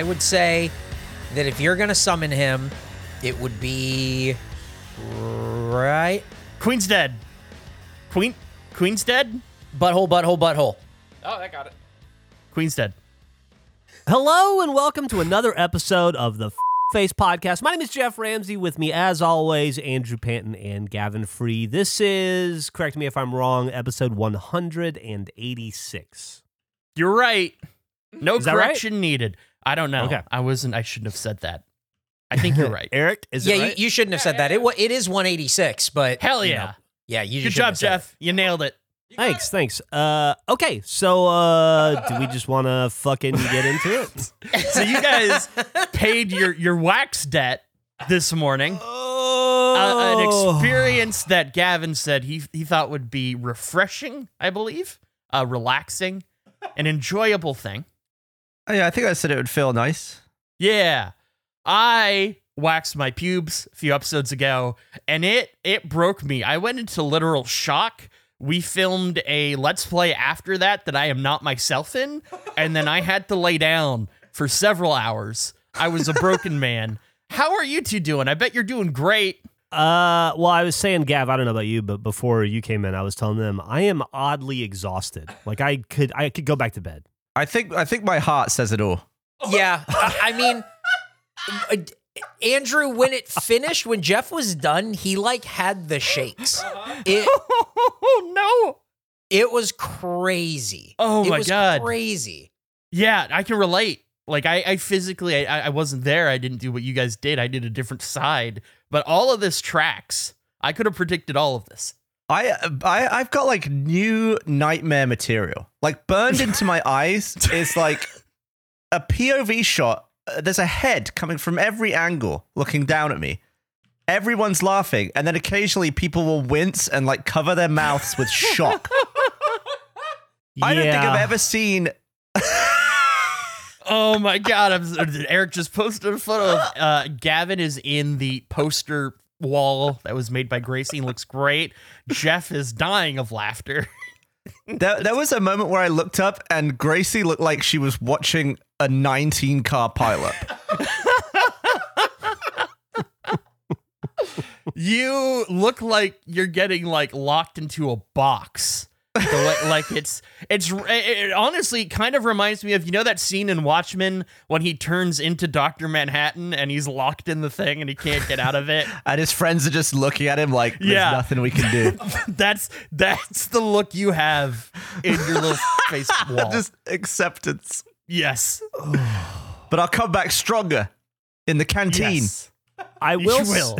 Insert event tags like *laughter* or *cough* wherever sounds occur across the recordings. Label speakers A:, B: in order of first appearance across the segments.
A: I would say that if you're gonna summon him, it would be right
B: Queen's dead. Queen Queen's dead?
A: butthole, butthole, butthole.
B: Oh, I got it. Queen's dead.
C: Hello and welcome to another episode of the Face Podcast. My name is Geoff Ramsey. With me, as always, Andrew Panton and Gavin Free. This is, correct me if I'm wrong, episode 186.
B: You're right. No
C: Is that right?
B: correction needed. I don't know.
C: Okay.
B: I wasn't I shouldn't have said that. I think you're *laughs* right.
C: Eric, is
A: yeah,
C: it
A: you,
C: right?
A: you shouldn't have said that. It wa- it is 186, but
B: Hell
A: you
B: yeah.
A: know, yeah, you
B: Good job,
A: have said
B: Geoff. You nailed it.
C: Thanks, thanks. Uh, okay, so uh, do we just want to fucking get into it? *laughs*
B: So you guys paid your your wax debt this morning.
C: Oh,
B: Uh, an experience that Gavin said he he thought would be refreshing, I believe, uh, relaxing, an enjoyable thing.
D: Oh, yeah, I think I said it would feel nice.
B: Yeah. I waxed my pubes a few episodes ago and it it broke me. I went into literal shock. We filmed a let's play after that that I am not myself in and then I had to lay down for several hours. I was a broken *laughs* man. How are you two doing? I bet you're doing great.
C: Uh, well, I was saying, Gav, I don't know about you, but before you came in, I was telling them I am oddly exhausted. Like I could, I could go back to bed.
D: I think I think my heart says it all.
A: Yeah, I, I mean, Andrew, when it finished, when Geoff was done, he like had the shakes. Uh-huh. It *laughs*
B: Oh no.
A: it was crazy.
B: Oh,
A: it
B: my
A: was
B: God.
A: crazy.
B: Yeah, I can relate. Like I, I physically, I, I wasn't there. I didn't do what you guys did. I did a different side. But all of this tracks. I could have predicted all of this.
D: I, I I've got like new nightmare material. Like burned *laughs* into my eyes is like a POV shot. Uh, There's a head coming from every angle looking down at me. Everyone's laughing, and then occasionally people will wince and like cover their mouths with shock. *laughs* I don't think I've ever seen. *laughs*
B: Oh my god! I'm, Eric just posted a photo of uh, Gavin is in the poster wall that was made by Gracie. and Looks great. Geoff is dying of laughter. *laughs*
D: There, there was a moment where I looked up and Gracie looked like she was watching a 19 car pileup. *laughs*
B: You look like you're getting like locked into a box. The way- like it's it's it, it honestly kind of reminds me of you know that scene in Watchmen when he turns into Doctor Manhattan and he's locked in the thing and he can't get out of it. *laughs*
D: and his friends are just looking at him like there's
B: Yeah.
D: nothing we can do. *laughs*
B: that's that's the look you have in your little *laughs* face wall.
D: just acceptance.
B: yes, *sighs*
D: But I'll come back stronger in the canteen.
B: yes.
C: I
B: You
C: will.
B: will.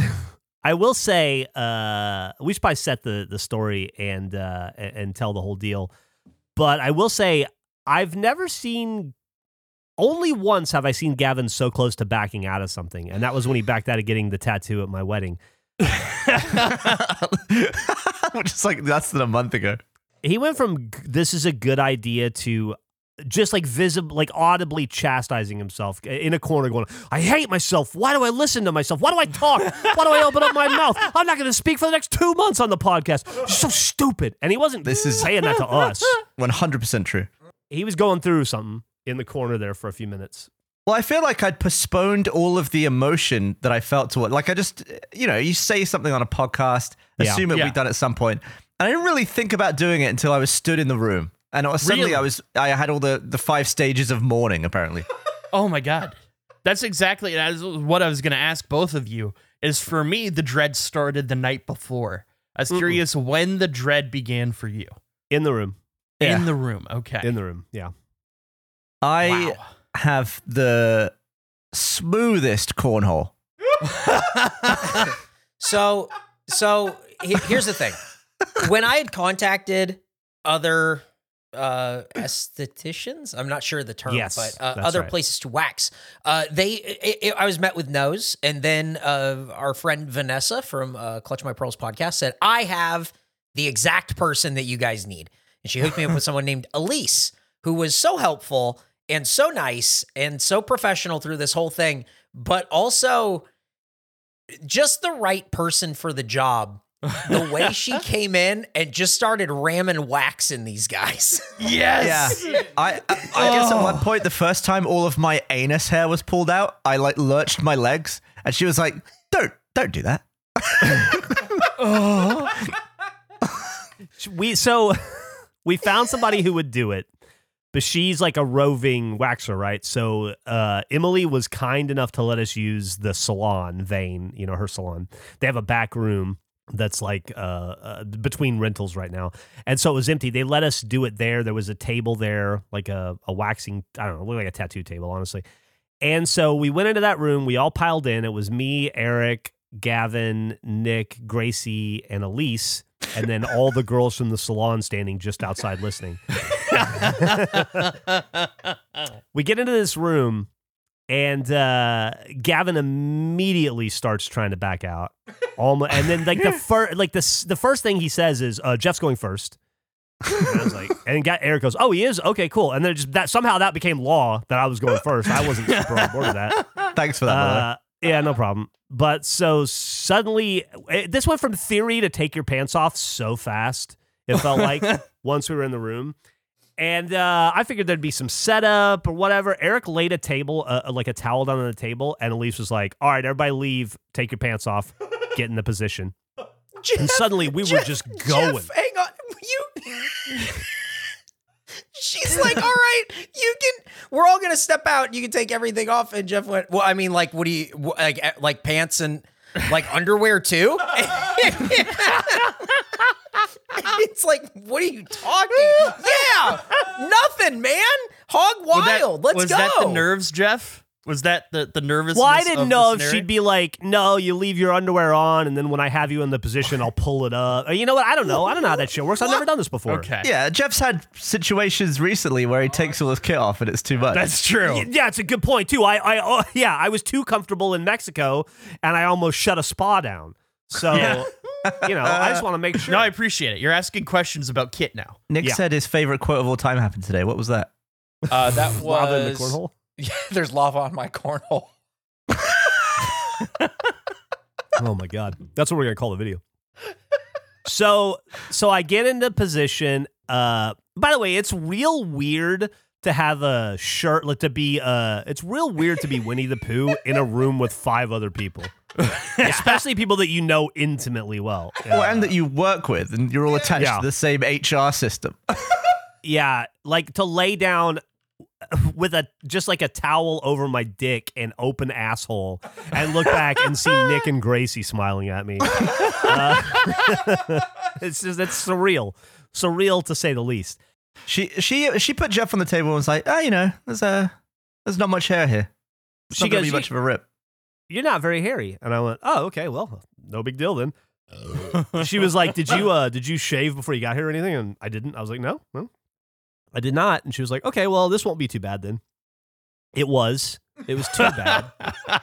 C: I will say, uh, we should probably set the the story and uh, and, tell the whole deal. But I will say, I've never seen. Only once have I seen Gavin so close to backing out of something, and that was when he backed out of getting the tattoo at my wedding. *laughs*
D: Which is like less than a month ago.
C: He went from "this is a good idea" to just like visible, like audibly chastising himself in a corner, going, "I hate myself. Why do I listen to myself? Why do I talk? Why do I open up my mouth? I'm not going to speak for the next two months on the podcast. You're so stupid." And he wasn't
D: This is-
C: saying that to us. *laughs*
D: 100% true.
C: He was going through something in the corner there for a few minutes.
D: Well, I feel like I'd postponed all of the emotion that I felt toward. Like I just, you know, you say something on a podcast,
C: Yeah.
D: assume it will
B: Yeah.
D: be done at some point, and I didn't really think about doing it until I was stood in the room, and it suddenly
B: Really?
D: I was, I had all the the five stages of mourning. Apparently, *laughs*
B: Oh my god. That's exactly that's what I was going to ask both of you. Is for me the dread started the night before. I was
C: Mm-mm.
B: curious when the dread began for you.
C: In the room.
D: Yeah.
B: In the room. Okay.
C: In the room. Yeah.
D: I
B: wow.
D: have the smoothest cornhole. *laughs*
A: So, so here's the thing. When I had contacted other uh estheticians, I'm not sure the term,
C: Yes,
A: but uh, other
C: right.
A: places to wax, uh, they i i I was met with no's, and then uh, our friend Vanessa from uh, Clutch My Pearls podcast said, "I have the exact person that you guys need," and she hooked me up with *laughs* someone named Elise, who was so helpful and so nice and so professional through this whole thing, but also just the right person for the job the way she *laughs* came in and just started ramming wax in these guys. *laughs*
B: Yes.
D: Yeah, I, I, I guess at one point, the first time all of my anus hair was pulled out, I like lurched my legs, and she was like, "Don't, don't do that." *laughs*
C: we so we found somebody who would do it but she's like a roving waxer right so uh, emily was kind enough to let us use the salon vein you know her salon they have a back room that's like uh, uh, between rentals right now. And so it was empty. They let us do it there. There was a table there like a, a waxing i don't know looked like a tattoo table honestly. And so we went into that room. We all piled in. It was me eric gavin nick gracie and elise and then all the girls from the salon standing just outside listening. *laughs* *laughs* we get into this room, and uh, Gavin immediately starts trying to back out. Almost, and then like the *laughs* first, like the the first thing he says is, uh, "Geoff's going first. And I was like, *laughs* and got, Eric goes, "Oh, he is okay, cool." And then just that somehow that became law that I was going first. I wasn't super on board with that. *laughs*
D: Thanks for that. by the way.
C: Uh, yeah, no problem. But so suddenly, it, this went from theory to take your pants off so fast. It felt like once we were in the room. And uh, I figured there'd be some setup or whatever. Eric laid a table, uh, like a towel down on the table, and Elise was like, "All right, everybody leave. Take your pants off. Get in the position." *laughs* And suddenly, we were just going.
A: Geoff, hang on. You. *laughs* She's like, all right, you can. We're all gonna step out. You can take everything off. And Geoff went, well, I mean, like, what do you like? eh, Like pants and like underwear too. *laughs* *laughs* it's like, what are you talking? *laughs* Yeah, nothing, man. Hog
B: Was that-
A: wild. Let's
B: was
A: go.
B: that the nerves, Geoff? Was that the the nervousness?
C: Well, I didn't
B: the
C: know if she'd be like, "No, you leave your underwear on, and then when I have you in the position, I'll pull it up." Or, you know what? I don't know. I don't know how that shit works. I've never done this before.
B: Okay.
D: yeah, Geoff's had situations recently where he takes all his kit off and it's too much.
B: That's true.
C: Yeah, it's a good point too. I, I, oh, yeah, I was too comfortable in Mexico, and I almost shut a spa down. So,
B: Yeah.
C: You know, I just want to make *laughs* sure.
B: No, I appreciate it. You're asking questions about Kit now.
D: Nick
C: yeah.
D: said his favorite quote of all time happened today. What was that?
E: Uh, that *laughs*
C: Lava in the
E: was
C: cornhole. *laughs*
E: Yeah, there's lava on my cornhole.
C: Oh my god, that's what we're gonna call the video. So, so I get into position. Uh, by the way, it's real weird to have a shirt, like to be. Uh, it's real weird to be Winnie the Pooh in a room with five other people, *laughs* especially people that you know intimately well.
D: Well,
C: Uh,
D: and that you work with, and you're all attached
C: Yeah.
D: to the same HR system. *laughs*
C: yeah, like to lay down with a just like a towel over my dick and open asshole and look back and see *laughs* Nick and Gracie smiling at me. Uh, it's just it's surreal, surreal to say the least.
D: She she she put Geoff on the table and was like, "Ah, you know, there's uh there's not much hair here. It's
C: She
D: not gonna
C: goes,
D: be much of a rip."
C: You're not very hairy, and I went, oh okay, well, no big deal then. *laughs* she was like, "Did you uh did you shave before you got here or anything?" And I didn't. I was like, "No, no, I did not." And she was like, "Okay, well, this won't be too bad then." It was. It was too bad.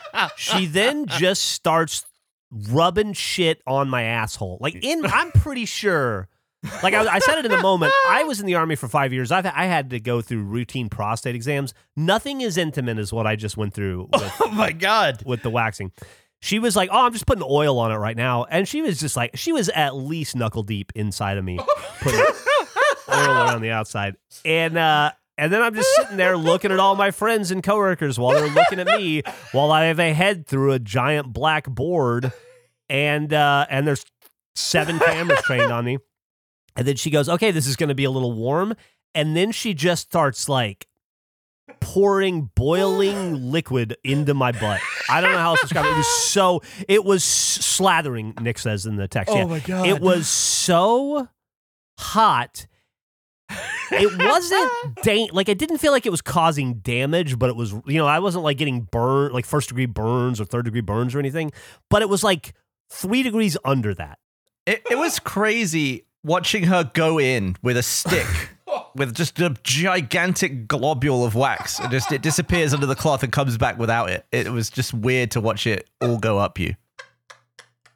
C: *laughs* she then just starts rubbing shit on my asshole. Like in, I'm pretty sure. Like I, I said it in the moment. *laughs* I was in the army for five years. I've I had to go through routine prostate exams. Nothing as intimate as what I just went through *laughs* with
B: Oh my god.
C: with the waxing. She was like, "Oh, I'm just putting oil on it right now," and she was just like, she was at least knuckle deep inside of me, putting *laughs* oil around the outside, and uh, and then I'm just sitting there looking at all my friends and coworkers while they're looking at me while I have a head through a giant black board, and uh, and there's seven cameras trained on me, and then she goes, "Okay, this is going to be a little warm," and then she just starts like pouring boiling *laughs* liquid into my butt. I don't know how else to describe it. It was so it was slathering, Nick says in the text.
B: Oh
C: yeah.
B: my god.
C: It was so hot. It wasn't *laughs* da- like it didn't feel like it was causing damage, but it was you know, I wasn't like getting burned like first degree burns or third degree burns or anything, but it was like 3 degrees under that.
D: It it was crazy watching her go in with a stick *laughs* with just a gigantic globule of wax and just it disappears under the cloth and comes back without it. It was just weird to watch it all go up you.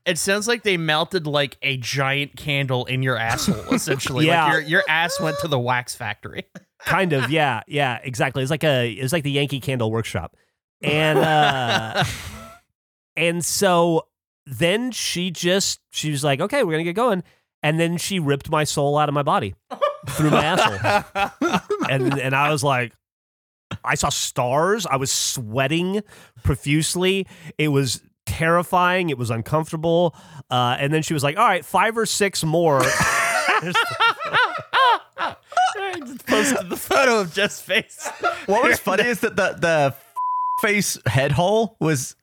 B: It sounds like they melted like a giant candle in your asshole, *laughs* essentially.
C: Yeah.
B: Like your your ass went to the wax factory. *laughs*
C: kind of yeah yeah exactly it's like a it's like the yankee candle workshop and uh and so then she just she was like, okay, we're gonna get going, and then she ripped my soul out of my body through my asshole, *laughs* and and I was like. I saw stars. I was sweating profusely. It was terrifying. It was uncomfortable. Uh, and then she was like, "All right, five or six more."
B: I *laughs* just posted the photo of Geoff's face.
D: What was funny is that the the *laughs* face head hole was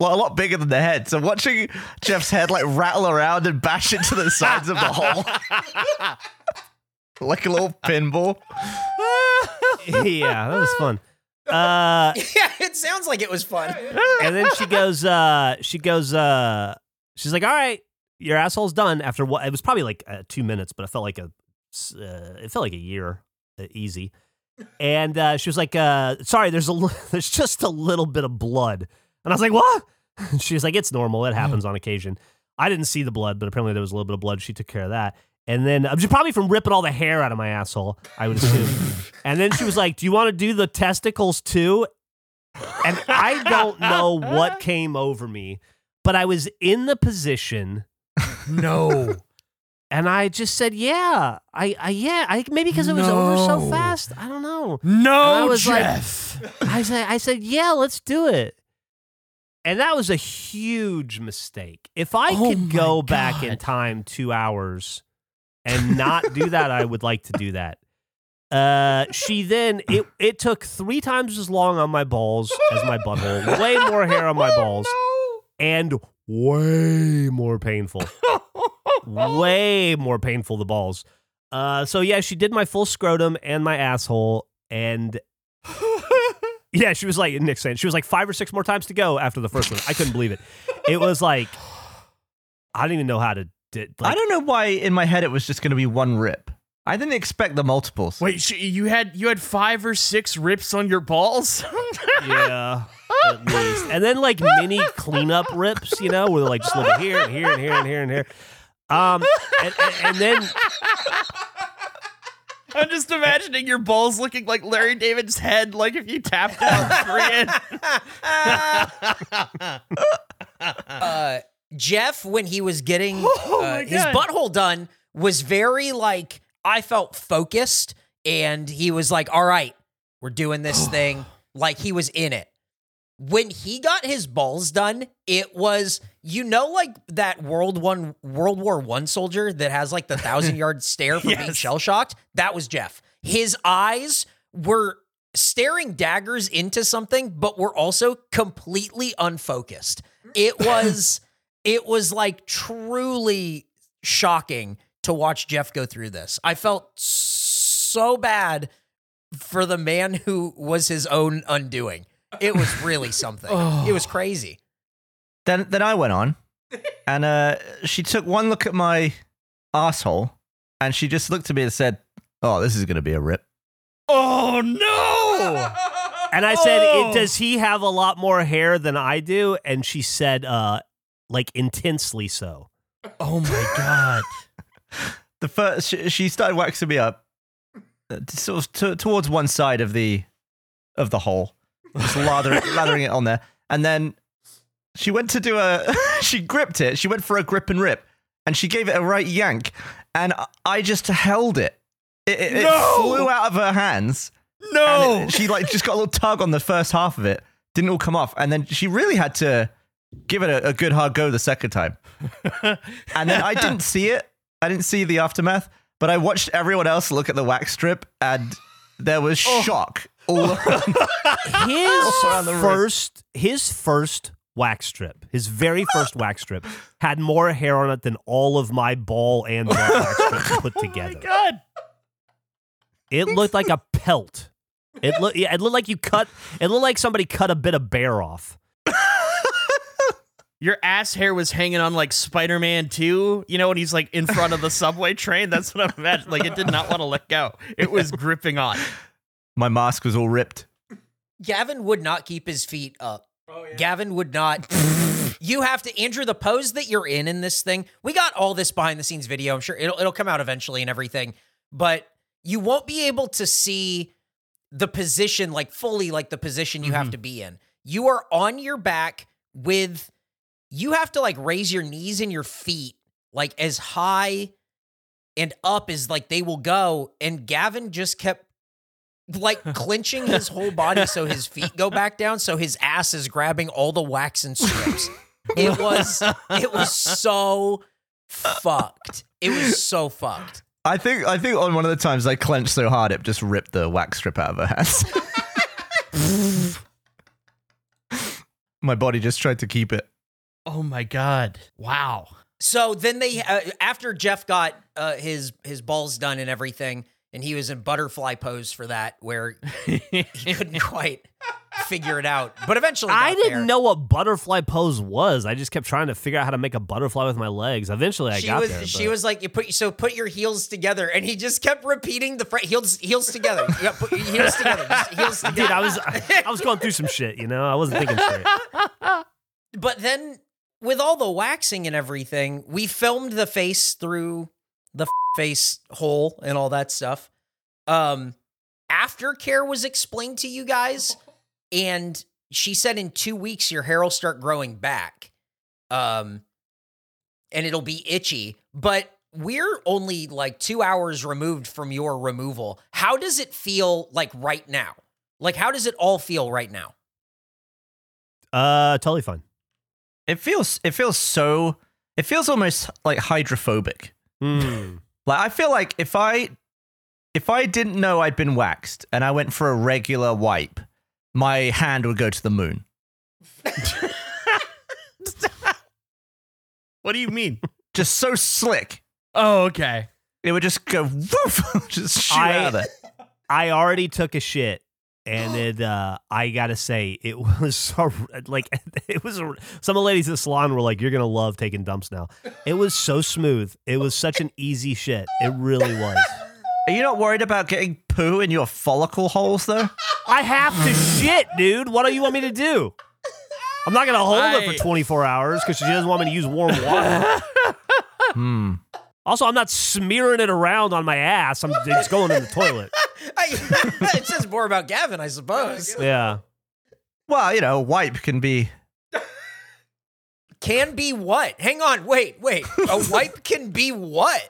D: well, a lot bigger than the head. So watching Geoff's head like rattle around and bash into the sides of the hole *laughs* like a little pinball. *laughs*
C: yeah, that was fun. Uh, *laughs*
A: yeah, it sounds like it was fun.
C: and then she goes, uh, she goes, uh, she's like, all right, your asshole's done. After what? It was probably like uh, two minutes, but it felt like a, s- uh, it felt like a year, uh, easy. And uh, she was like, uh, sorry, there's a, there's just a little bit of blood. And I was like, what? *laughs* she was like, it's normal. It happens on occasion. I didn't see the blood, but apparently there was a little bit of blood. She took care of that. And then uh, probably from ripping all the hair out of my asshole, I would assume. *laughs* and then she was like, "Do you want to do the testicles too?" And I don't know what came over me, but I was in the position,
B: No.
C: and I just said, "Yeah, I, I yeah, I maybe because it was over so
B: No.
C: fast. I don't know."
B: No,
C: I was like-
B: Geoff.
C: I said, I said, yeah, let's do it. And that was a huge mistake. If I
B: Oh
C: could go back in time two hours and *laughs* not do that, I would like to do that. Uh, she then it it took three times as long on my balls as my butthole, way more hair on my *laughs* balls, and way more painful, *laughs* way more painful the balls. Uh, so yeah, she did my full scrotum and my asshole, and yeah, she was like Nick saying she was like five or six more times to go after the first one. I couldn't believe it. It was like I don't even know how to. Did, like,
D: I don't know why in my head it was just going to be one rip. I didn't expect the multiples.
B: Wait, sh- you had you had five or six rips on your balls? *laughs*
C: Yeah, at least. And then like mini cleanup rips, you know, where they're like just a little here and here and here and here and here. Um, and, and, and then
B: I'm just imagining your balls looking like Larry David's head, like if you tapped out three in.
A: uh, Geoff, when he was getting *laughs*
B: Oh
A: uh, his butthole done, was very like I felt focused, and he was like, "All right, we're doing this *gasps* thing." Like he was in it. When he got his balls done, it was you know like that World One World War One soldier that has like the *laughs* thousand yard stare from being shell shocked. That was Geoff. His eyes were staring daggers into something, but were also completely unfocused. It *laughs* was it was like truly shocking to watch Geoff go through this. I felt so bad for the man who was his own undoing. It was really something. *sighs* It was crazy.
D: Then then I went on, *laughs* and uh, she took one look at my asshole, and she just looked at me and said, "Oh, this is going to be a rip."
B: Oh no! *laughs*
C: and I said,
B: Oh.
C: it, "Does he have a lot more hair than I do?" And she said, "Uh, like intensely so."
B: Oh my god! *laughs*
D: The first she, she started waxing me up, uh, sort of t- towards one side of the of the hole, just lathering, lathering it on there, and then she went to do a. *laughs* she gripped it. She went for a grip and rip, and she gave it a right yank, and I- just held it. It, it, it flew out of her hands.
B: No!
D: And it- she like just got a little tug on the first half of it. Didn't all come off, and then she really had to give it a, a good hard go the second time. *laughs* And then I didn't see it. I didn't see the aftermath, but I watched everyone else look at the wax strip, and there was oh. shock *laughs* all around.
C: His
D: around
C: first, his first wax strip, his very first wax strip, had more hair on it than all of my ball and *laughs* wax strips put together.
B: oh my
C: together.
B: god!
C: It looked like a *laughs* pelt. It looked, yeah, it looked like you cut. It looked like somebody cut a bit of bear off.
B: Your ass hair was hanging on like Spider Man 2, you know, when he's like in front of the subway train. That's what I'm imagining. Like it did not want to let go. It was gripping on.
D: My mask was all ripped.
A: Gavin would not keep his feet up. Oh, Gavin would not. *laughs* you have to, Andrew, the pose that you're in in this thing. We got all this behind the scenes video. I'm sure it'll it'll come out eventually and everything, but you won't be able to see the position like fully like the position you have mm-hmm. to be in. You are on your back with you have to like raise your knees and your feet like as high and up as like they will go. And Gavin just kept like clenching his whole body so his feet go back down, so his ass is grabbing all the wax and strips. It was it was so fucked. It was so fucked.
D: I think I think on one of the times I clenched so hard it just ripped the wax strip out of her hands. *laughs* My body just tried to keep it.
B: Oh my god! Wow.
A: So then they uh, after Geoff got uh, his his balls done and everything, and he was in butterfly pose for that, where *laughs* he couldn't quite figure it out, but eventually
C: I didn't
A: there.
C: know what butterfly pose was. I just kept trying to figure out how to make a butterfly with my legs. Eventually, I
A: she
C: got
A: was
C: there.
A: she
C: but-
A: was like you put so put your heels together, and he just kept repeating the phrase heels heels together, yeah, put your heels together, just heels together. *laughs*
C: Dude, I was I was going through some shit. You know, I wasn't thinking straight. *laughs*
A: but then with all the waxing and everything, we filmed the face through the face hole and all that stuff. Um, aftercare was explained to you guys, and she said in two weeks your hair will start growing back, um, and it'll be itchy. But we're only like two hours removed from your removal. How does it feel like right now? Like, how does it all feel right now?
C: Uh, totally fine.
D: It feels it feels so it feels almost like hydrophobic.
C: Hmm.
D: Like I feel like if I if I didn't know I'd been waxed and I went for a regular wipe, my hand would go to the moon. *laughs*
B: What do you mean?
D: Just so slick.
B: oh, okay.
D: It would just go woof, *laughs* just shoot
C: I-
D: out of there.
C: I already took a shit, and *gasps* it. Uh, I gotta say, it *laughs* was so, like *laughs* it was. a- Some of the ladies in the salon were like, "You're gonna love taking dumps now." It was so smooth. It was such an easy shit. It really was. *laughs*
D: Are you not worried about getting poo in your follicle holes though?
C: I have to shit, dude. What do you want me to do? I'm not gonna hold it for 24 hours because she doesn't want me to use warm water.
D: Hmm.
C: Also, I'm not smearing it around on my ass. I'm just going in the toilet. *laughs*
A: it says more about Gavin, I suppose.
C: Yeah.
D: Well, you know, wipe can be
A: Can be what? Hang on, wait, wait. A *laughs* wipe can be what?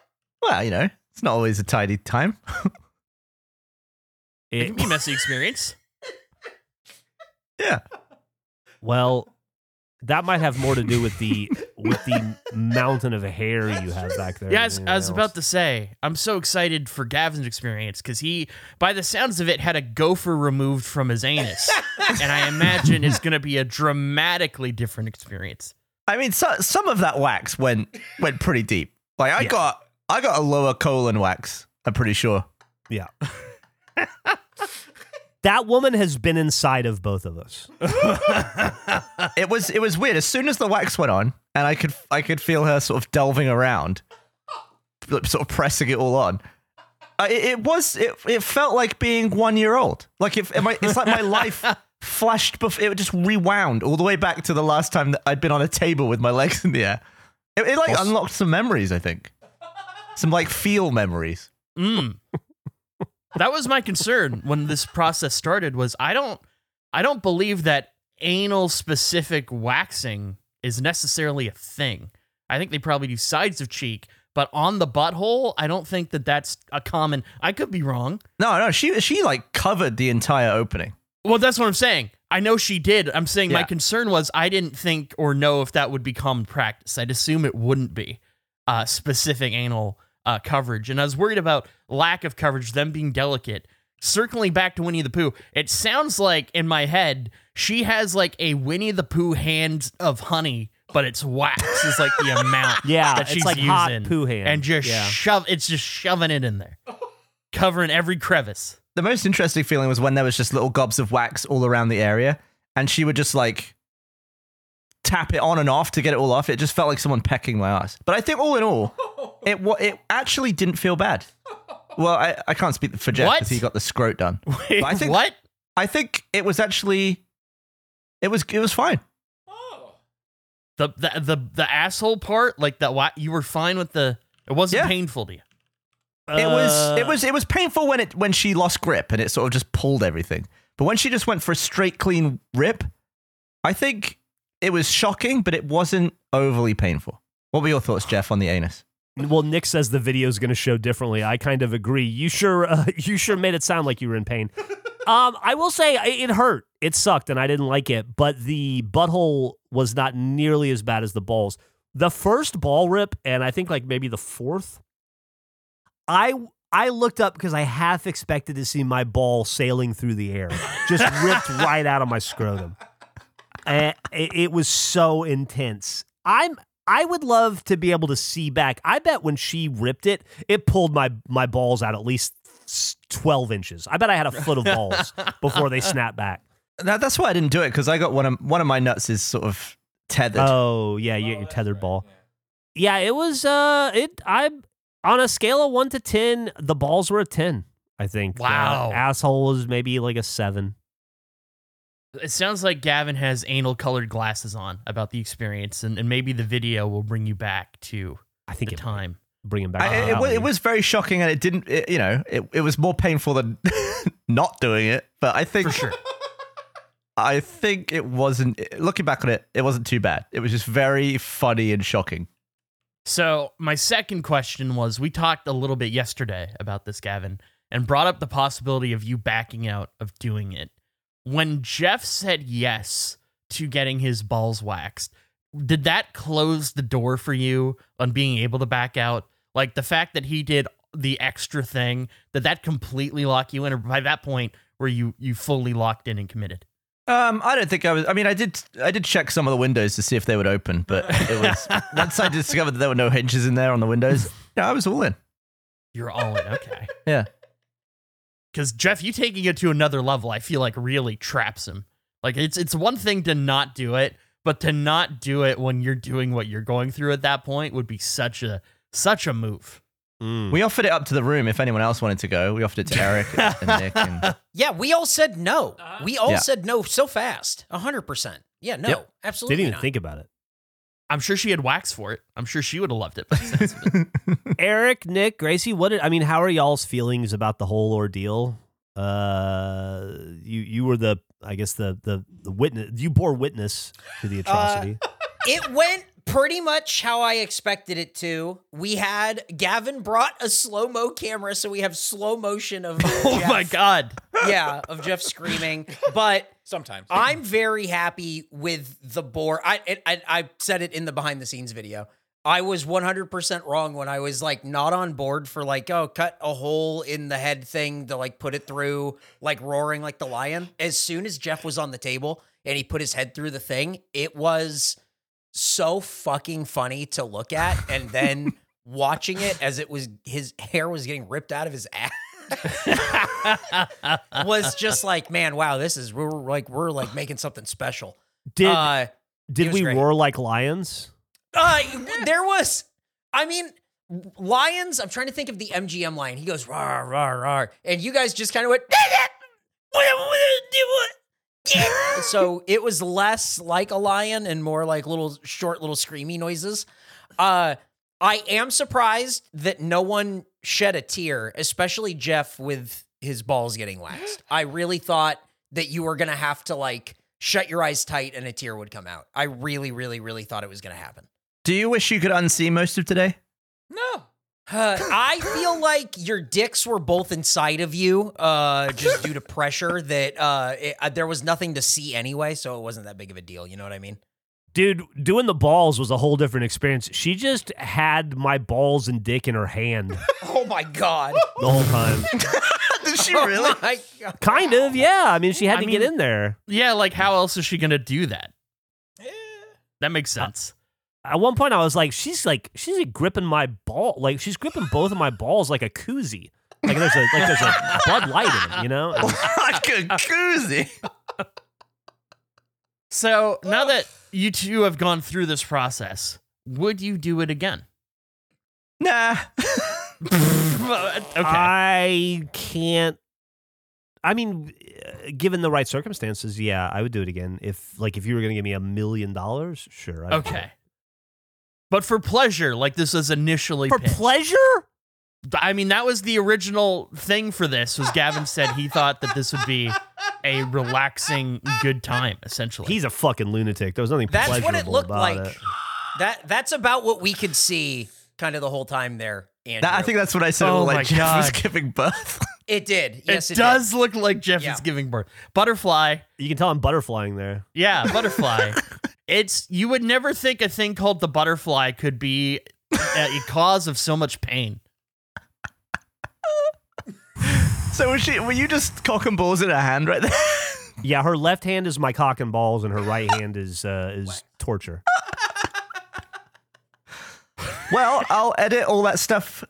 D: well, you know, it's not always a tidy time. *laughs*
B: It
C: It-
B: can be a messy experience.
D: Yeah.
C: Well, that might have more to do with the with the mountain of hair you have back there.
B: Yeah, I was, I was about to say, I'm so excited for Gavin's experience because he, by the sounds of it, had a gopher removed from his anus. *laughs* and I imagine it's going to be a dramatically different experience.
D: I mean, so, some of that wax went went pretty deep. Like I
C: Yeah.
D: got I got a lower colon wax. I'm pretty sure.
C: Yeah. *laughs* that woman has been inside of both of us. *laughs*
D: It was it was weird. As soon as the wax went on, and I could I could feel her sort of delving around, sort of pressing it all on. Uh, it, it was it, it felt like being one year old. Like if I, it's like my life *laughs* flashed before it just rewound all the way back to the last time that I'd been on a table with my legs in the air. It, it like unlocked some memories. I think some like feel memories.
B: Mm. That was my concern when this process started was I don't I don't believe that anal specific waxing is necessarily a thing. I think they probably do sides of cheek, but on the butthole, I don't think that that's a common. I could be wrong.
D: No, no, she she like covered the entire opening.
B: Well, that's what I'm saying. I know she did. I'm saying my concern was I didn't think or know if that would be common practice. I'd assume it wouldn't be uh, specific anal uh, coverage. And I was worried about lack of coverage, them being delicate. Circling back to Winnie the Pooh, it sounds like in my head, she has like a Winnie the Pooh hand of honey, but it's wax is like the amount *laughs*
C: Yeah,
B: that
C: it's
B: she's
C: like
B: using.
C: hot poo hand.
B: And just
C: Yeah.
B: shove, it's just shoving it in there, covering every crevice.
D: the most interesting feeling was when there was just little gobs of wax all around the area and she would just like tap it on and off to get it all off it just felt like someone pecking my ass but i think all in all *laughs* it it actually didn't feel bad well i, I can't speak for jeff because he got the scrote done *laughs*
B: Wait,
D: I think-
B: what?
D: i think it was actually it was it was fine Oh.
B: The, the the the asshole part, like that. Why you were fine with the? It wasn't
D: Yeah.
B: painful to you.
D: it was it
C: Uh,
D: was it was painful when it when she lost grip and it sort of just pulled everything but when she just went for a straight clean rip i think it was shocking, but it wasn't overly painful. What were your thoughts, Geoff, on the anus?
C: Well, Nick says the video is going to show differently. I kind of agree. You sure? Uh, *laughs* you sure made it sound like you were in pain. *laughs* Um, I will say it hurt. It sucked, and I didn't like it. But the butthole was not nearly as bad as the balls. The first ball rip, and I think like maybe the fourth. I I looked up because I half expected to see my ball sailing through the air, just ripped *laughs* right out of my scrotum. And it, it was so intense. I'm I would love to be able to see back. I bet when she ripped it, it pulled my my balls out at least twelve inches. I bet I had a foot of balls before they snapped back.
D: That, that's why I didn't do it because I got one of one of my nuts is sort of tethered.
C: Oh yeah, you get your tethered ball. Yeah, it was. Uh, it. I on a scale of one to ten, the balls were a ten. I think.
B: Wow.
C: asshole was maybe like a seven.
B: It sounds like Gavin has anal colored glasses on about the experience, and, and maybe the video will bring you back to
C: I think
B: the
C: it
B: time.
C: bring him back.
D: I, it, it was very shocking, and it didn't. It, you know, it, it was more painful than *laughs* not doing it. But I think
B: For sure. *laughs*
D: I think it wasn't. Looking back on it, it wasn't too bad. It was just very funny and shocking.
B: So, my second question was we talked a little bit yesterday about this, Gavin, and brought up the possibility of you backing out of doing it. When Jeff said yes to getting his balls waxed, did that close the door for you on being able to back out? Like the fact that he did the extra thing, did that completely lock you in? Or by that point, were you you fully locked in and committed?
D: Um, I don't think I was. I mean, I did. I did check some of the windows to see if they would open, but it was *laughs* once I discovered that there were no hinges in there on the windows. Yeah, I was all in.
B: You're all in. Okay.
D: Yeah.
B: Because Geoff, you taking it to another level, I feel like really traps him. Like it's it's one thing to not do it, but to not do it when you're doing what you're going through at that point would be such a such a move.
C: Mm.
D: We offered it up to the room if anyone else wanted to go. We offered it to Eric and *laughs* Nick. And
A: Yeah, we all said no. We all
D: Yeah.
A: said no so fast. hundred percent. Yeah, no,
D: Yep.
A: absolutely
C: Didn't even
A: not.
C: think about it.
B: I'm sure she had wax for it. I'm sure she would have loved it. by the sounds of it. *laughs*
C: Eric, Nick, Gracie, what did I mean? How are y'all's feelings about the whole ordeal? Uh, you you were the I guess the the the witness. You bore witness to the atrocity. *laughs*
A: it went pretty much how I expected it to. We had Gavin brought a slow mo camera, so we have slow motion of *laughs*
B: oh
A: Geoff.
B: my god.
A: yeah, of Geoff screaming. But
E: Sometimes. *laughs*
A: I'm very happy with the boar. I, it, I I said it in the behind the scenes video. I was 100% wrong when I was like not on board for like oh cut a hole in the head thing to like put it through like roaring like the lion. As soon as Geoff was on the table and he put his head through the thing, it was so fucking funny to look at and then *laughs* watching it as it was his hair was getting ripped out of his ass. *laughs* was just like, man, wow, this is we're like we're like making something special.
C: did
A: uh,
C: did we
A: great.
C: roar like lions?
A: uh, there was, I mean, lions. I'm trying to think of the MGM lion. He goes rar rar rar, and you guys just kind of went. so it was less like a lion and more like little short little screamy noises. Uh, I am surprised that no one shed a tear, especially Geoff with his balls getting waxed. *gasps* I really thought that you were gonna have to like shut your eyes tight and a tear would come out. I really, really, really thought it was gonna happen.
D: do you wish you could unsee most of today?
E: no.
A: Uh, *sighs* I feel *gasps* like your dicks were both inside of you, uh, just due to pressure. *laughs* That uh, it, uh, there was nothing to see anyway, so it wasn't that big of a deal. You know what I mean?
C: Dude, doing the balls was a whole different experience. She just had my balls and dick in her hand *laughs*
A: Oh my god!
C: the whole time. *laughs*
D: Did she
A: Oh my God.
C: kind of, yeah. I mean, she had
B: I
C: to get
B: mean-
C: in there.
B: Yeah, like how else is she gonna do that? Eh. That makes sense.
C: At one point, I was like, she's like, she's like gripping my ball, like she's gripping both of my balls like a koozie. Like there's a like there's a Bud Light in it, you know. It *laughs*
D: like a koozie.
B: So now that you two have gone through this process, would you do it again?
D: Nah. *laughs* *laughs*
B: okay.
C: I can't. I mean, uh, given the right circumstances, yeah, I would do it again. If like if you were gonna give me a million dollars, sure. I'd
B: okay. But for pleasure, like this was initially
C: For
B: pitched.
C: pleasure?
B: I mean, that was the original thing for this. Was Gavin said he thought that this would be a relaxing good time essentially.
C: He's a fucking lunatic. There was nothing
A: That's what it looked like.
C: it.
A: That that's about what we could see kind of the whole time there. Andrew.
D: That, I think that's what I said.
B: Oh
D: like
B: my
D: Geoff was
B: God. *laughs*
D: giving birth. *laughs*
A: it did. Yes,
B: it,
A: it,
B: does look like Geoff
A: Yeah.
B: is giving birth. Butterfly,
C: You can tell I'm butterflying there.
B: yeah, *laughs* butterfly. it's you would never think a thing called the butterfly could be a, a cause of so much pain.
D: so was she? Were you just cock and balls in her hand right there?
C: Yeah, her left hand is my cock and balls, and her right hand is uh, is torture.
D: Well, I'll edit all that stuff,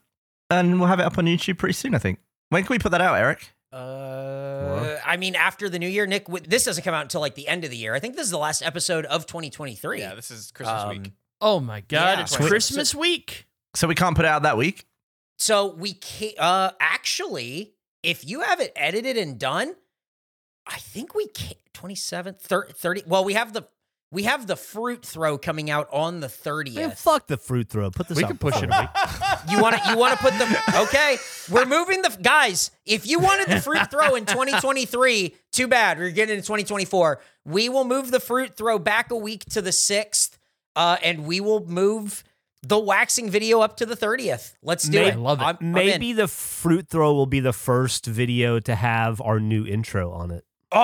D: and we'll have it up on YouTube pretty soon. I think. When can we put that out, Eric?
A: Uh, I mean, after the new year, Nick. w- This doesn't come out until like the end of the year. I think this is the last episode of 2023.
E: Yeah, this is Christmas
A: Um,
E: week.
B: Oh my god,
A: Yeah.
B: it's
A: Sweet.
B: Christmas week.
D: So we can't put it out that week.
A: So we can uh actually, if you have it edited and done, I think we can 27th, 30, 30 Well, we have the we have the fruit throw coming out on the 30th.
C: Fuck the fruit throw. Put this
B: We
C: out
B: can push it a week.
A: You want to you want to put them Okay, we're moving the guys. If you wanted the fruit throw in 2023, too bad. We're getting into 2024. We will move the fruit throw back a week to the 6th uh and we will move the waxing video up to the 30th. Let's do
C: May-
A: it.
B: I love it.
A: I'm- I'm in.
C: Maybe the fruit throw will be the first video to have our new intro on it.
A: Oh,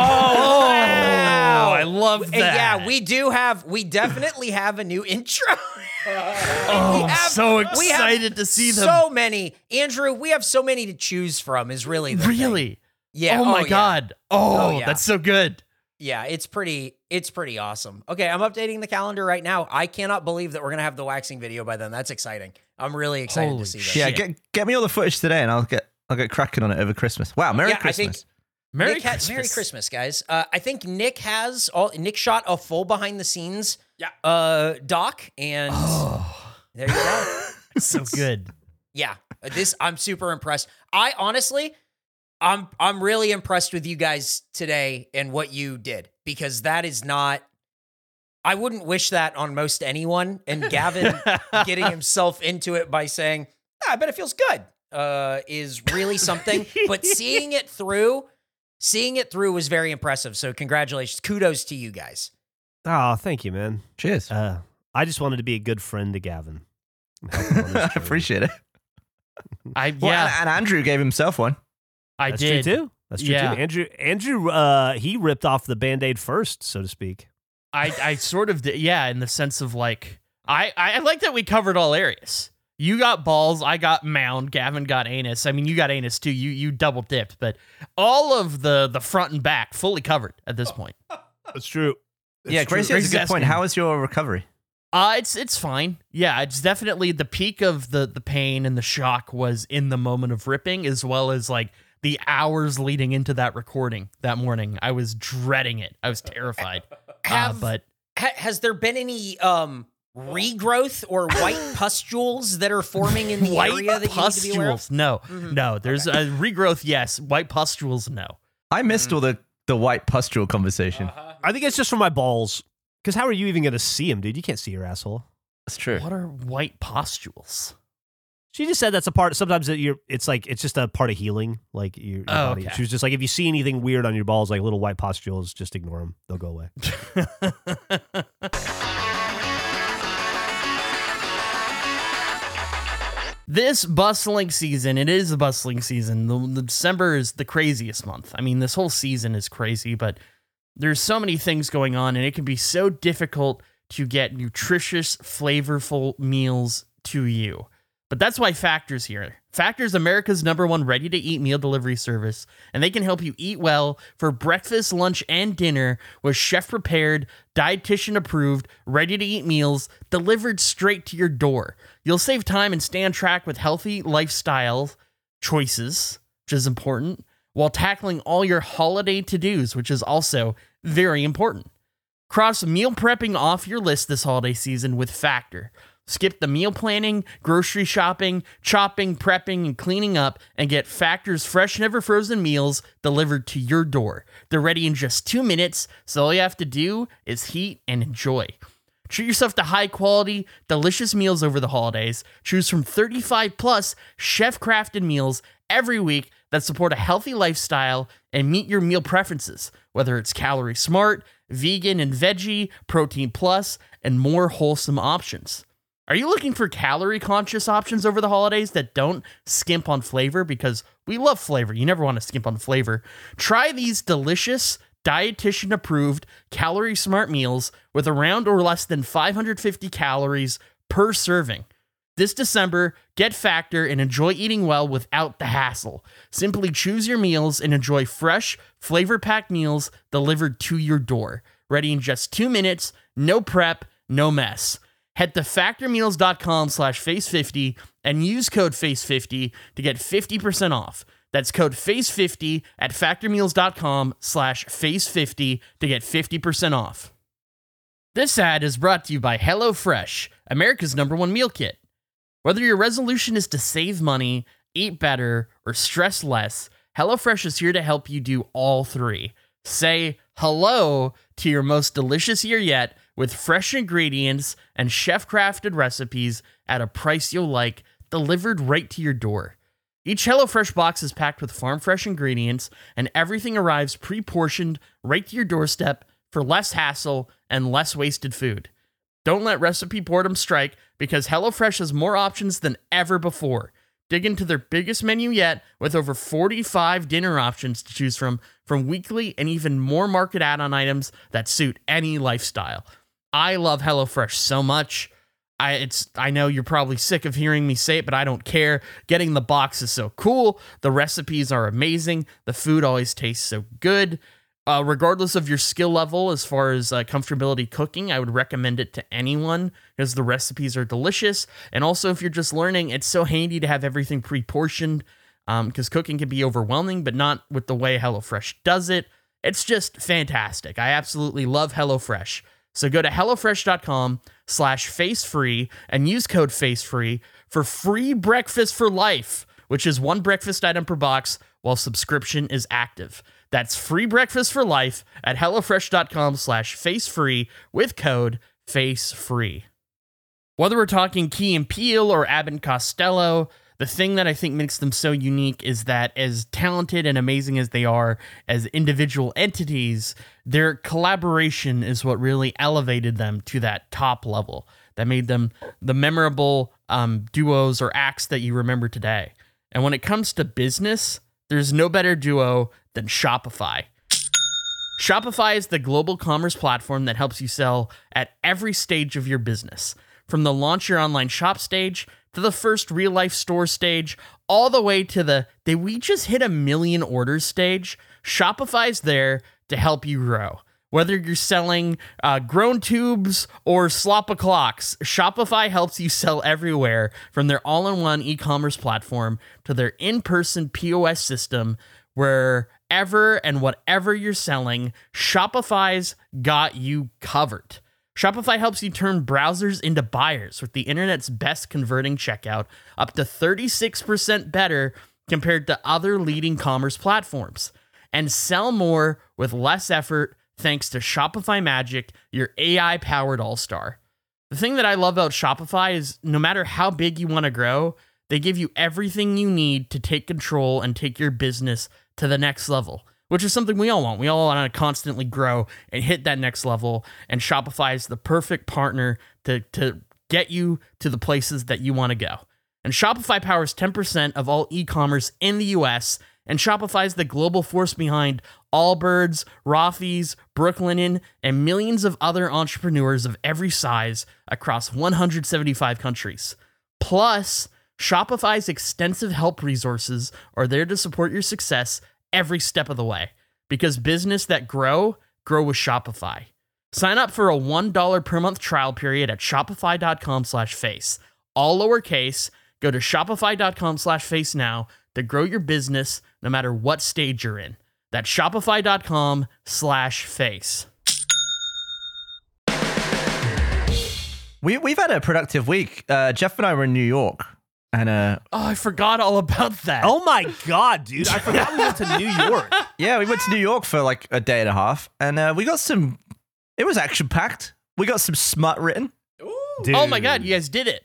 B: wow. I love that.
A: Yeah, we do have, we definitely have a new intro. *laughs*
B: Oh, I'm
A: have-
B: so
A: we
B: excited to see them.
A: so many. Andrew, we have so many to choose from, is really the thing.
B: really?
A: Yeah.
B: Oh, oh my
A: yeah.
B: god. Oh,
A: Oh, yeah.
B: that's so good.
A: Yeah, it's pretty, it's pretty awesome. Okay, I'm updating the calendar right now. I cannot believe that we're going to have the waxing video by then. That's exciting. I'm really excited
B: Holy
A: to see that.
D: Yeah, get get me all the footage today, and I'll get I'll get cracking on it over Christmas. Wow, Merry
A: Yeah, I think-
D: Christmas!
B: Merry
A: Nick ha-
B: Christmas.
A: Merry Christmas, guys. Uh, I think Nick has all. Nick shot a full behind the scenes, yeah. uh, doc, and
B: Oh, *sighs*
A: there you go. *laughs*
B: so good.
A: Yeah, uh, this I'm super impressed. I honestly, I'm I'm really impressed with you guys today and what you did because that is not. I wouldn't wish that on most anyone. And *laughs* Gavin getting *laughs* himself into it by saying, "Ah, "I bet it feels good," uh, is really something. but seeing it through, seeing it through was very impressive. So congratulations, kudos to you guys.
C: Oh, thank you, man.
D: Cheers.
C: Uh, I just wanted to be a good friend to Gavin. and help him on *laughs* this
D: I appreciate it.
B: I *laughs*
D: Well,
B: yeah,
D: and, and Andrew gave himself one.
B: I
C: That's
B: did.
C: true too. That's true
B: Yeah.
C: too. Andrew, Andrew, uh, he ripped off the band-aid first, so to speak.
B: I I sort of did. Yeah, in the sense of like I I like that we covered all areas. You got balls, I got mound, Gavin got anus. I mean, you got anus too. You you double dipped, but all of the the front and back fully covered at this point. *laughs*
C: That's true.
D: yeah, Gracie has a good point. How is your recovery?
B: Uh it's it's fine. Yeah, it's definitely the peak of the the pain and the shock was in the moment of ripping as well as like the hours leading into that recording that morning. I was dreading it. I was terrified. *laughs* Uh, but
A: ha- has there been any um regrowth or white *laughs* pustules that are forming in the
B: white
A: area that you need to be aware of?
B: pustules. No,
A: Mhm.
B: no. There's a regrowth. Yes, white pustules. No.
D: I missed all the the white pustule conversation.
C: I think it's just from my balls. Because how are you even going to see him, dude? You can't see your asshole.
D: That's true.
B: What are white pustules?
C: She just said that's a part. Sometimes it, you're, it's like it's just a part of healing, like your, your
B: Oh,
C: body.
B: okay.
C: She was just like, if you see anything weird on your balls, like little white pustules, just ignore them. They'll go away. *laughs*
B: this bustling season, it is a bustling season. The, the December is the craziest month. I mean, this whole season is crazy, but there's so many things going on, and it can be so difficult to get nutritious, flavorful meals to you. But that's why Factor's here. Factor's America's number one ready to eat meal delivery service, and they can help you eat well for breakfast, lunch, and dinner with chef prepared, dietitian approved, ready to eat meals delivered straight to your door. You'll save time and stay on track with healthy lifestyle choices, which is important, while tackling all your holiday to dos, which is also very important. Cross meal prepping off your list this holiday season with Factor. Skip the meal planning, grocery shopping, chopping, prepping, and cleaning up, and get Factor's fresh, never frozen meals delivered to your door. They're ready in just two minutes, so all you have to do is heat and enjoy. Treat yourself to high quality, delicious meals over the holidays. Choose from 35 plus chef crafted meals every week that support a healthy lifestyle and meet your meal preferences, whether it's calorie smart, vegan and veggie, protein plus, and more wholesome options. Are you looking for calorie conscious options over the holidays that don't skimp on flavor? Because we love flavor. You never want to skimp on flavor. Try these delicious, dietitian approved, calorie smart meals with around or less than 550 calories per serving. This December, get Factor and enjoy eating well without the hassle. Simply choose your meals and enjoy fresh, flavor packed meals delivered to your door. Ready in just two minutes, no prep, no mess. Head to factormeals.com slash face50 and use code face50 to get 50% off. That's code face50 at factormeals.com slash face50 to get 50% off. This ad is brought to you by HelloFresh, America's number one meal kit. Whether your resolution is to save money, eat better, or stress less, HelloFresh is here to help you do all three. Say hello to your most delicious year yet with fresh ingredients and chef crafted recipes at a price you'll like, delivered right to your door. Each HelloFresh box is packed with farm fresh ingredients, and everything arrives pre portioned right to your doorstep for less hassle and less wasted food. Don't let recipe boredom strike because HelloFresh has more options than ever before. Dig into their biggest menu yet with over 45 dinner options to choose from, from weekly and even more market add on items that suit any lifestyle. I love HelloFresh so much. I it's I know you're probably sick of hearing me say it, but I don't care. Getting the box is so cool. The recipes are amazing. The food always tastes so good. Uh, regardless of your skill level as far as uh, comfortability cooking, I would recommend it to anyone because the recipes are delicious. And also, if you're just learning, it's so handy to have everything pre portioned because cooking can be overwhelming, but not with the way HelloFresh does it. It's just fantastic. I absolutely love HelloFresh. So go to HelloFresh.com slash facefree and use code facefree for free breakfast for life, which is one breakfast item per box while subscription is active. That's free breakfast for life at HelloFresh.com slash facefree with code facefree. Whether we're talking Key and Peele or Abbott Costello, the thing that I think makes them so unique is that as talented and amazing as they are as individual entities, their collaboration is what really elevated them to that top level that made them the memorable um, duos or acts that you remember today. And when it comes to business, there's no better duo than Shopify. Shopify is the global commerce platform that helps you sell at every stage of your business. From the launch your online shop stage to the first real life store stage, all the way to the did we just hit a million orders stage? Shopify's there to help you grow. Whether you're selling uh, grown tubes or slop clocks, Shopify helps you sell everywhere from their all in one e commerce platform to their in person POS system, wherever and whatever you're selling, Shopify's got you covered. Shopify helps you turn browsers into buyers with the internet's best converting checkout, up to 36% better compared to other leading commerce platforms. And sell more with less effort thanks to Shopify Magic, your AI powered all star. The thing that I love about Shopify is no matter how big you want to grow, they give you everything you need to take control and take your business to the next level, which is something we all want. We all want to constantly grow and hit that next level. And Shopify is the perfect partner to, to get you to the places that you want to go. And Shopify powers 10% of all e commerce in the US. And Shopify is the global force behind Allbirds, Rothy's, Brooklinen, and millions of other entrepreneurs of every size across 175 countries. Plus, Shopify's extensive help resources are there to support your success every step of the way. Because business that grow, grow with Shopify. Sign up for a $1 per month trial period at shopify.com slash face. All lowercase, go to shopify.com slash face now to grow your business no matter what stage you're in. That's shopify.com slash face.
D: We we've had a productive week. Uh, Geoff and I were in New York, and uh,
B: Oh, I forgot all about that.
C: Oh my god, dude! I forgot we went to New *laughs* York.
D: yeah, we went to New York for like a day and a half, and uh, we got some. It was action packed. We got some smut written.
C: Dude.
B: oh my God, you guys did it.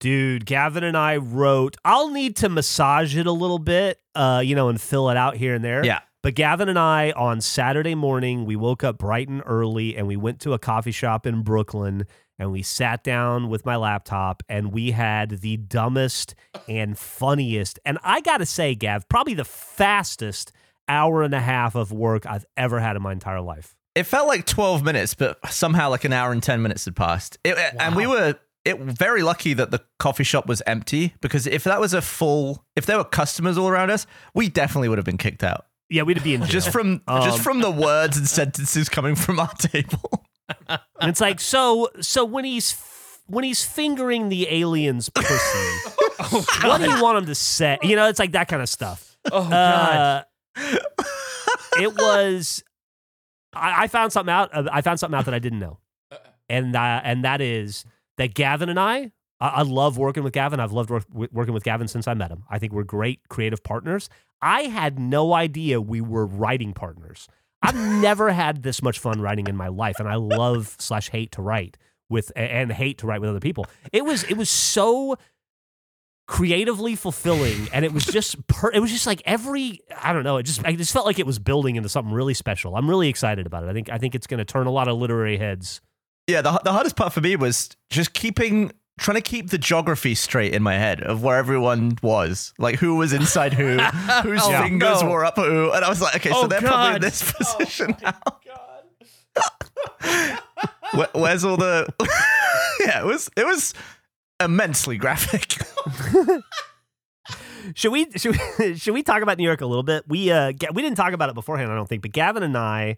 C: Dude, Gavin and I wrote. I'll need to massage it a little bit, uh, you know, and fill it out here and there.
D: Yeah.
C: But Gavin and I on Saturday morning, we woke up bright and early and we went to a coffee shop in Brooklyn and we sat down with my laptop and we had the dumbest and funniest and I got to say, Gav, probably the fastest hour and a half of work I've ever had in my entire life.
D: It felt like 12 minutes, but somehow like an hour and 10 minutes had passed. It, And we were it very lucky that the coffee shop was empty because if that was a full, if there were customers all around us, we definitely would have been kicked out.
C: Yeah, we'd be in jail.
D: Just from just
C: Um,
D: from the words and sentences coming from our *laughs* table.
C: And it's like so so when he's when he's fingering the alien's pussy, *laughs* what do you want him to say? You know, it's like that kind of stuff.
B: Oh god.
C: Uh, it was. I, I found something out. uh, I found something out that I didn't know, and uh, and that is that Gavin and I. I I love working with Gavin. I've loved work, working with Gavin since I met him. I think we're great creative partners. I had no idea we were writing partners. I've never had this much fun writing in my life, and I love slash hate to write with and hate to write with other people. It was it was so creatively fulfilling, and it was just per, it was just like every I don't know. It just I just felt like it was building into something really special. I'm really excited about it. I think I think it's going to turn a lot of literary heads.
D: Yeah, the, the hardest part for me was just keeping trying to keep the geography straight in my head of where everyone was, like who was inside who, *laughs* whose
B: Oh,
D: fingers
B: no.
D: were up who, and I was like, okay, so
B: Oh,
D: they're probably in this *laughs* position now. *laughs* Where, where's all the? yeah, it was it was immensely graphic.
C: Should we should we, should we talk about New York a little bit? We uh we didn't talk about it beforehand, I don't think, but Gavin and I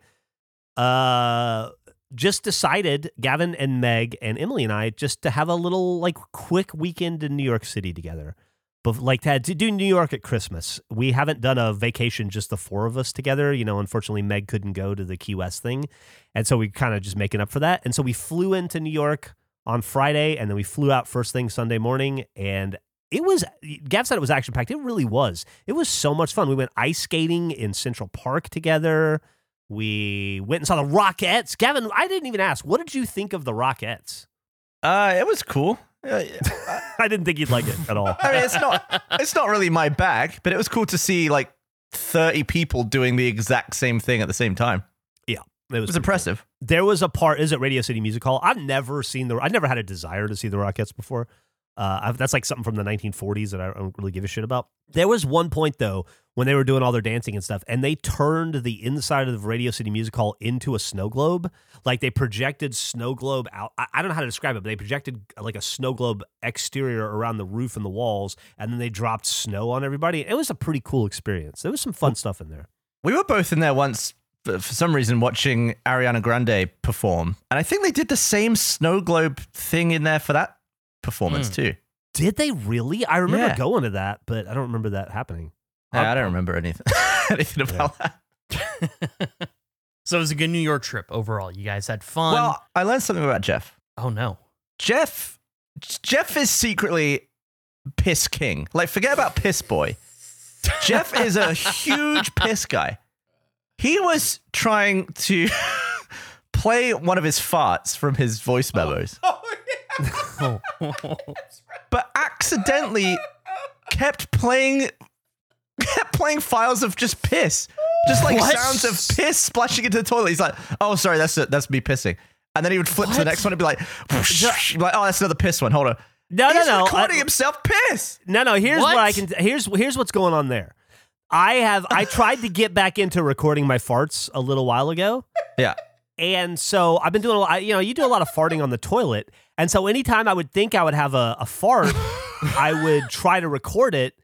C: uh just decided Gavin and Meg and Emily and I just to have a little like quick weekend in New York City together. But like to, to do New York at Christmas. We haven't done a vacation just the four of us together. You know, unfortunately Meg couldn't go to the Key West thing. And so we kind of just making up for that. And so we flew into New York on Friday and then we flew out first thing Sunday morning and it was Gav said it was action packed. It really was. It was so much fun. We went ice skating in Central Park together. We went and saw the Rockettes. Gavin, I didn't even ask. What did you think of the Rockettes?
D: Uh, it was cool. Uh, *laughs*
C: I didn't think you'd like it at all.
D: I mean, it's not it's not really my bag, but it was cool to see like thirty people doing the exact same thing at the same time.
C: It
D: It was impressive.
C: cool. There was a part. Is it Radio City Music Hall? I've never seen the. I never had a desire to see the Rockettes before. Uh, I've, that's like something from the 1940s that I don't really give a shit about. There was one point though when they were doing all their dancing and stuff, and they turned the inside of the Radio City Music Hall into a snow globe. Like they projected snow globe out. I, I don't know how to describe it, but they projected like a snow globe exterior around the roof and the walls, and then they dropped snow on everybody. It was a pretty cool experience. There was some fun stuff in there.
D: We were both in there once for for some reason watching Ariana Grande perform, and I think they did the same snow globe thing in there for that performance
B: Mm.
D: too.
C: Did they really? I remember
D: Yeah.
C: going to that, but I don't remember that happening.
D: Yeah, I don't remember anything *laughs* anything about that. *laughs*
B: so it was a good New York trip overall. You guys had fun.
D: Well, I learned something about Geoff.
B: oh no.
D: Geoff Geoff is secretly piss king. Like forget about piss boy. Geoff is a huge *laughs* piss guy. He was trying to play one of his farts from his voice memos, oh, but accidentally kept playing *laughs* playing files of just piss. Just like
B: What?
D: sounds of piss splashing into the toilet. He's like, "Oh, sorry, that's uh, that's me pissing." And then he would flip to the next one and be like, like, "Oh, that's another piss one. Hold on."
C: No,
D: He's
C: no, no.
D: recording
C: I-
D: himself piss.
C: No, no. Here's what?
B: What?
C: I can. Here's here's what's going on there. I have. I *laughs* tried to get back into recording my farts a little while ago,
D: Yeah.
C: and so I've been doing a lot. You know, you do a lot of farting on the toilet, and so anytime I would think I would have a, a fart, *laughs* I would try to record it,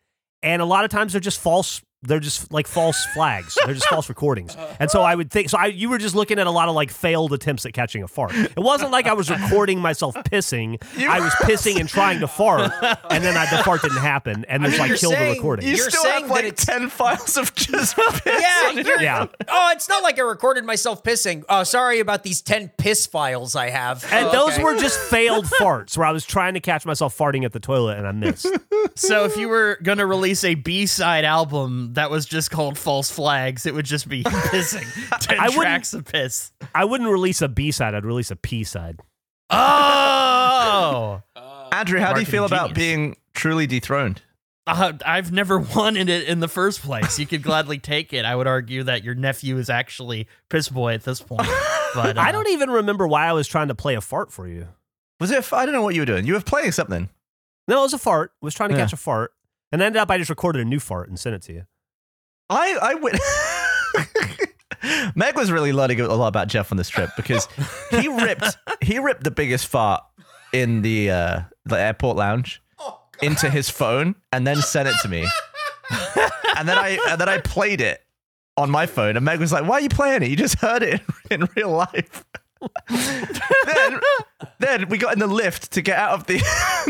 C: and a lot of times they're just false. They're just like false flags. They're just false recordings. And so I would think. So I, you were just looking at a lot of like failed attempts at catching a fart. It wasn't like I was recording myself pissing. I was pissing and trying to fart, and then I, the fart didn't happen, and then so I
A: you're
C: killed the recording.
D: You
A: You're
D: still
A: saying
D: have like
A: it's-
D: 10 *laughs* files of just piss.
A: Yeah, you're-
C: Yeah.
A: Oh, it's not like I recorded myself pissing. Oh, sorry about these 10 piss files I have.
C: And
A: Oh,
C: those
A: okay.
C: were just *laughs* failed farts where I was trying to catch myself farting at the toilet and I missed.
B: So if you were gonna release a B side album that was just called False Flags, it would just be *laughs* pissing. *laughs* Ten
C: I wouldn't-
B: tracks of piss.
C: I wouldn't release a B side, I'd release a P side.
B: Oh, *laughs*
D: Andrew, how do you
B: Marketing
D: feel about
B: genius.
D: being truly dethroned?
B: Uh, I've never wanted it in the first place. You could gladly take it. I would argue that your nephew is actually piss boy at this point. But uh,
C: I don't even remember why I was trying to play a fart for you.
D: Was it? I don't know what you were doing. You were playing something.
C: No, it was a fart. I was trying to
D: Yeah.
C: catch a fart. And ended up I just recorded a new fart and sent it to you.
D: I I went. *laughs* Meg was really learning a lot about Geoff on this trip because he *laughs* ripped he ripped the biggest fart in the uh, the airport lounge into his phone and then sent it to me. *laughs* and then I and then I played it on my phone and Meg was like, "Why are you playing it? You just heard it in, in real life." then then we got in the lift to get out of the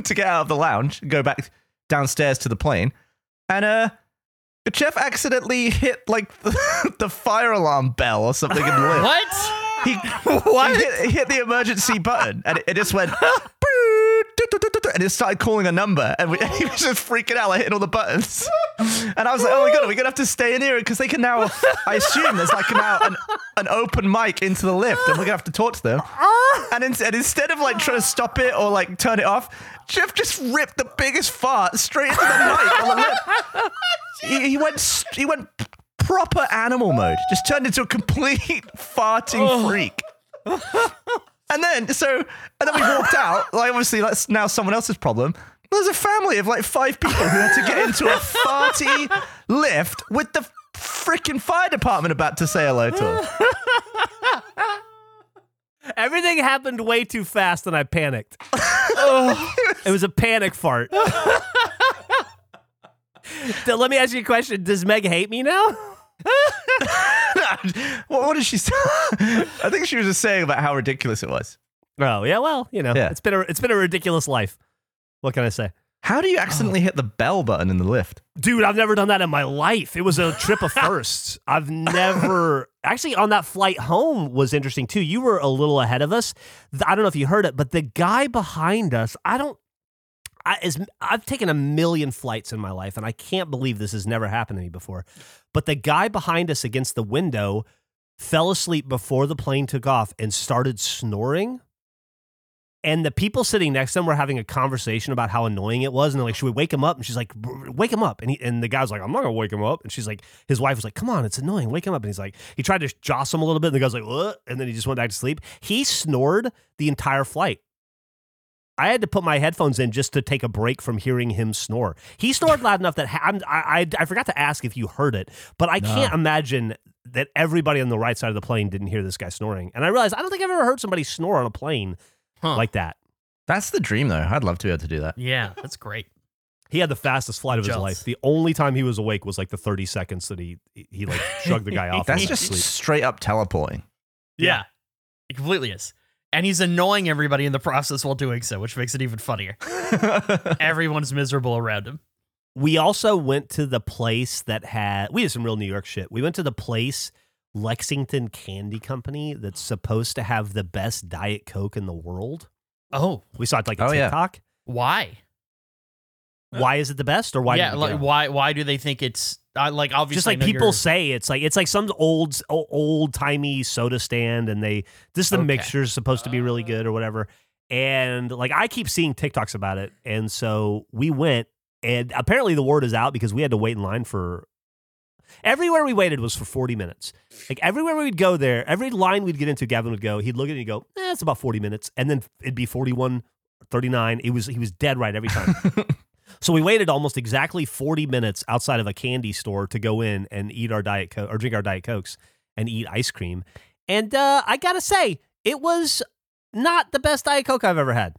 D: to get out of the lounge and go back downstairs to the plane. And uh Geoff accidentally hit like the, *laughs* the fire alarm bell or something in the lift.
B: What?
D: He, *laughs*
B: What?
D: He hit, hit the emergency button and it, it just went and it started calling a number and, we, *laughs* he was just freaking out like hitting all the buttons and I was like oh my god are we gonna have to stay in here because they can now I assume there's like now an, an open mic into the lift and we're gonna have to talk to them and, in, and instead of like trying to stop it or like turn it off Geoff just ripped the biggest fart straight into the mic on the lift he, he went he went proper animal mode. Just turned into a complete *laughs* farting oh. freak. and then so and then we walked out. Like obviously that's now someone else's problem. There's a family of like five people who had to get into a farty lift with the freaking fire department about to say hello to them.
C: Everything happened way too fast and I panicked. *laughs* it was a panic fart. *laughs* Let me ask you a question. Does Meg hate me now? *laughs*
D: what, what did she say? *laughs* I think she was just saying about how ridiculous it was.
C: Oh, yeah, well, you know,
D: Yeah.
C: it's been a it's been a ridiculous life. What can I say?
D: How do you accidentally *sighs* hit the bell button in the lift?
C: Dude, I've never done that in my life. It was a trip of *laughs* firsts. I've never actually on that flight home was interesting too. You were a little ahead of us. I don't know if you heard it, but the guy behind us, I don't. I, as, I've taken a million flights in my life, and I can't believe this has never happened to me before. But the guy behind us against the window fell asleep before the plane took off and started snoring. And the people sitting next to him were having a conversation about how annoying it was. And they're like, should we wake him up? And she's like, wake him up. And, he, and the guy's like, I'm not going to wake him up. And she's like, his wife was like, come on, it's annoying. Wake him up. And he's like, he tried to jostle him a little bit. And the guy's like, what? And then he just went back to sleep. He snored the entire flight. I had to put my headphones in just to take a break from hearing him snore. He snored loud enough that ha- I'm, I, I I forgot to ask if you heard it, but I can't imagine that everybody on the right side of the plane didn't hear this guy snoring. And I realized I don't think I've ever heard somebody snore on a plane
B: Huh.
C: like that.
D: That's the dream though. I'd love to be able to do that.
B: Yeah, that's great.
C: He had the fastest flight of his life. The only time he was awake was like the 30 seconds that he he like *laughs* shrugged the guy off.
D: That's just
C: sleep.
D: straight up teleporting.
B: Yeah, it completely is. And he's annoying everybody in the process while doing so, which makes it even funnier. *laughs* Everyone's miserable around him.
C: We also went to the place that had we did some real New York shit. We went to the place Lexington Candy Company that's supposed to have the best Diet Coke in the world.
B: Oh,
C: We saw it like a
D: Oh, yeah.
C: TikTok.
B: why?
C: Why is it the best, or why?
B: yeah, like why? Why do they think it's uh, like obviously?
C: just like people
B: you're-
C: say it's like it's like some old old timey soda stand and they this is the
B: Okay.
C: mixture's supposed to be really good or whatever and like i keep seeing tiktoks about it and so we went and apparently the word is out because we had to wait in line for everywhere we waited was for 40 minutes like everywhere we'd go there every line we'd get into gavin would go he'd look at it and go eh, it's about 40 minutes and then it'd be 41 39 it was he was dead right every time *laughs* so we waited almost exactly 40 minutes outside of a candy store to go in and eat our diet coke or drink our diet cokes and eat ice cream. And uh, I gotta say, it was not the best diet coke I've ever had.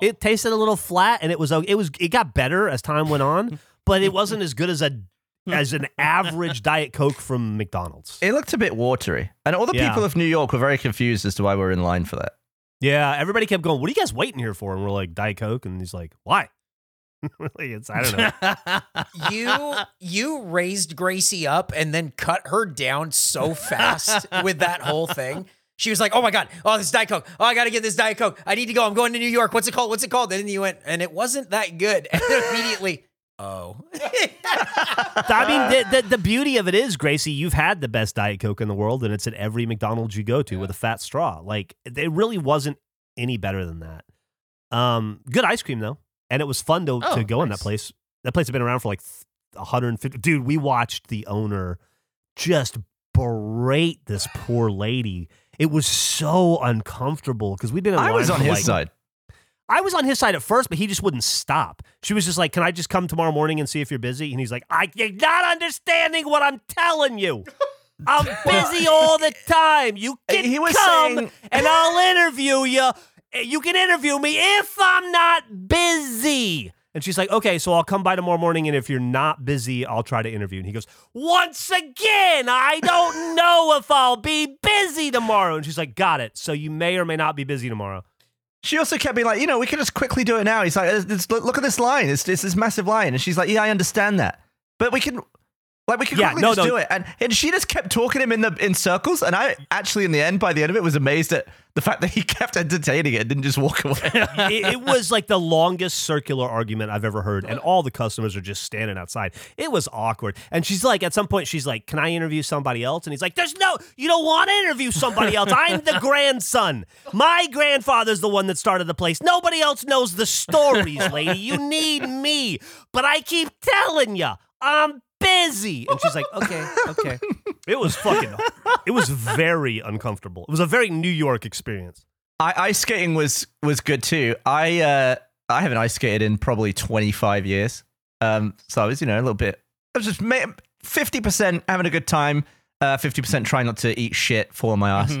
C: It tasted a little flat, and it was it was it got better as time went on, *laughs* but it wasn't as good as a as an average diet coke from McDonald's.
D: It looked a bit watery. And all the
C: Yeah.
D: people of New York were very confused as to why we were in line for that.
C: Yeah, everybody kept going. What are you guys waiting here for? And we're like diet coke, and he's like, why? *laughs* Like, it's I don't know.
A: you *laughs* you raised Gracie up and then cut her down so fast with that whole thing. She was like, "Oh my god! Oh, this Diet Coke! Oh, I got to get this Diet Coke! I need to go! I'm going to New York! What's it called? What's it called?" And then you went, and it wasn't that good. And then immediately, *laughs* oh,
C: I mean, the, the, the beauty of it is, Gracie, you've had the best Diet Coke in the world, and it's at every McDonald's you go to with a fat straw. Like, it really wasn't any better than that. Um, good ice cream though. And it was fun to,
B: Oh,
C: to go in that place. That place had been around for like 150. Dude, we watched the owner just berate this poor lady. It was so uncomfortable because we'd been in
D: I was on his
C: like-
D: side.
C: I was on his side at first, but he just wouldn't stop. She was just like, "Can I just come tomorrow morning and see if you're busy?" And he's like, "I you're not understanding what I'm telling you. I'm *laughs* busy all the time. You can
D: He was
C: come
D: saying-
C: and I'll interview you. You can interview me if I'm not busy." And she's like, "Okay, so I'll come by tomorrow morning, and if you're not busy, I'll try to interview." And he goes, "Once again, I don't *laughs* know if I'll be busy tomorrow." And she's like, "Got it. So you may or may not be busy tomorrow."
D: She also kept being like, you know, we can just quickly do it now. He's like, "Uh, look, look at this line. It's, it's this massive line. And she's like, yeah, I understand that. But we can, like, we could
C: Yeah,
D: quickly
C: no,
D: just
C: no.
D: do it. And, and she just kept talking him in the in circles. And I actually, in the end, by the end of it, was amazed at the fact that he *laughs* kept entertaining it and didn't just walk away. *laughs*
C: it, it was like the longest circular argument I've ever heard, and all the customers are just standing outside. It was awkward. And she's like, at some point, she's like, "Can I interview somebody else?" And he's like, "There's no, you don't want to interview somebody else. I'm the grandson. My grandfather's the one that started the place. Nobody else knows the stories, lady. You need me, but I keep telling you, I'm." Busy, and she's like, "Okay, okay." *laughs* It was fucking. It was very uncomfortable. It was a very New York experience.
D: I, ice skating was was good too. I uh, I haven't ice skated in probably 25 years. Um, so I was, you know, a little bit. I was just fifty percent having a good time, uh, fifty percent trying not to eat shit, fall on my ass,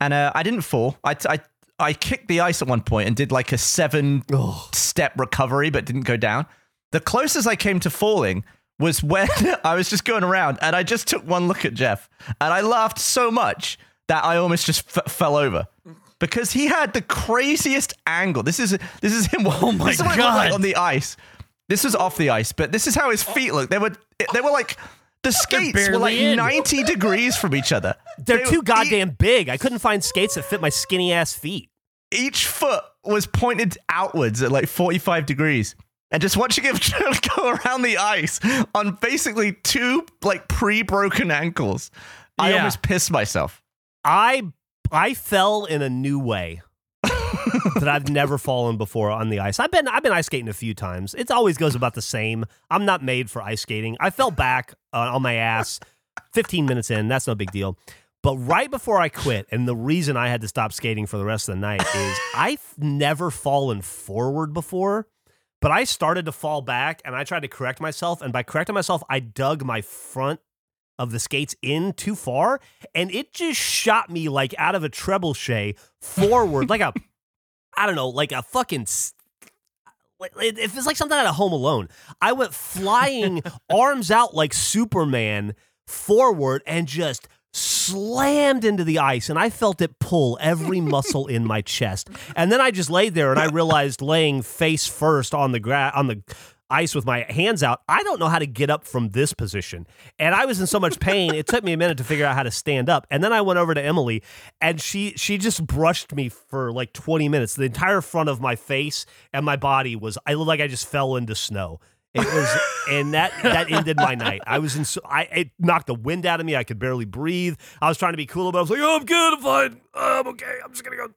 D: and uh, I didn't fall. I, I I kicked the ice at one point and did like a seven step recovery, but didn't go down. The closest I came to falling was when *laughs* I was just going around and I just took one look at Geoff and I laughed so much that I almost just f- fell over because he had the craziest angle. This is this is him. *laughs* Oh
B: my
D: this is what he looked like
B: God.
D: on the ice. This was off the ice, but this is how his feet look. They were they were like the skates were like
B: in.
D: ninety degrees from each other.
C: They're
D: They
C: too
D: were-
C: goddamn big. I couldn't find skates that fit my skinny ass feet.
D: each foot was pointed outwards at like 45 degrees. And just watching him *laughs* go around the ice on basically two like pre-broken ankles, I
B: Yeah.
D: almost pissed myself.
C: I I fell in a new way *laughs* that I've never fallen before on the ice. I've been I've been ice skating a few times. It always goes about the same. I'm not made for ice skating. I fell back uh, on my ass 15 minutes in. That's no big deal. But right before I quit, and the reason I had to stop skating for the rest of the night is I've never fallen forward before. But I started to fall back and I tried to correct myself. And by correcting myself, I dug my front of the skates in too far and it just shot me like out of a trebuchet forward, like a, *laughs* I don't know, like a fucking. s- like- It it feels like something out of Home Alone. I went flying, *laughs* arms out like Superman, forward and just slammed into the ice. And I felt it pull every *laughs* muscle in my chest. And then I just laid there and I realized laying face first on the gra- on the ice with my hands out, I don't know how to get up from this position. And I was in so much pain, it took me a minute to figure out how to stand up. And then I went over to Emily and she she just brushed me for like 20 minutes. The entire front of my face and my body was I looked like I just fell into snow. It was and that that ended my night. I was in so, I it knocked the wind out of me. I could barely breathe. I was trying to be cool but I was like, "Oh, I'm good. I'm fine. I'm okay. I'm just going to go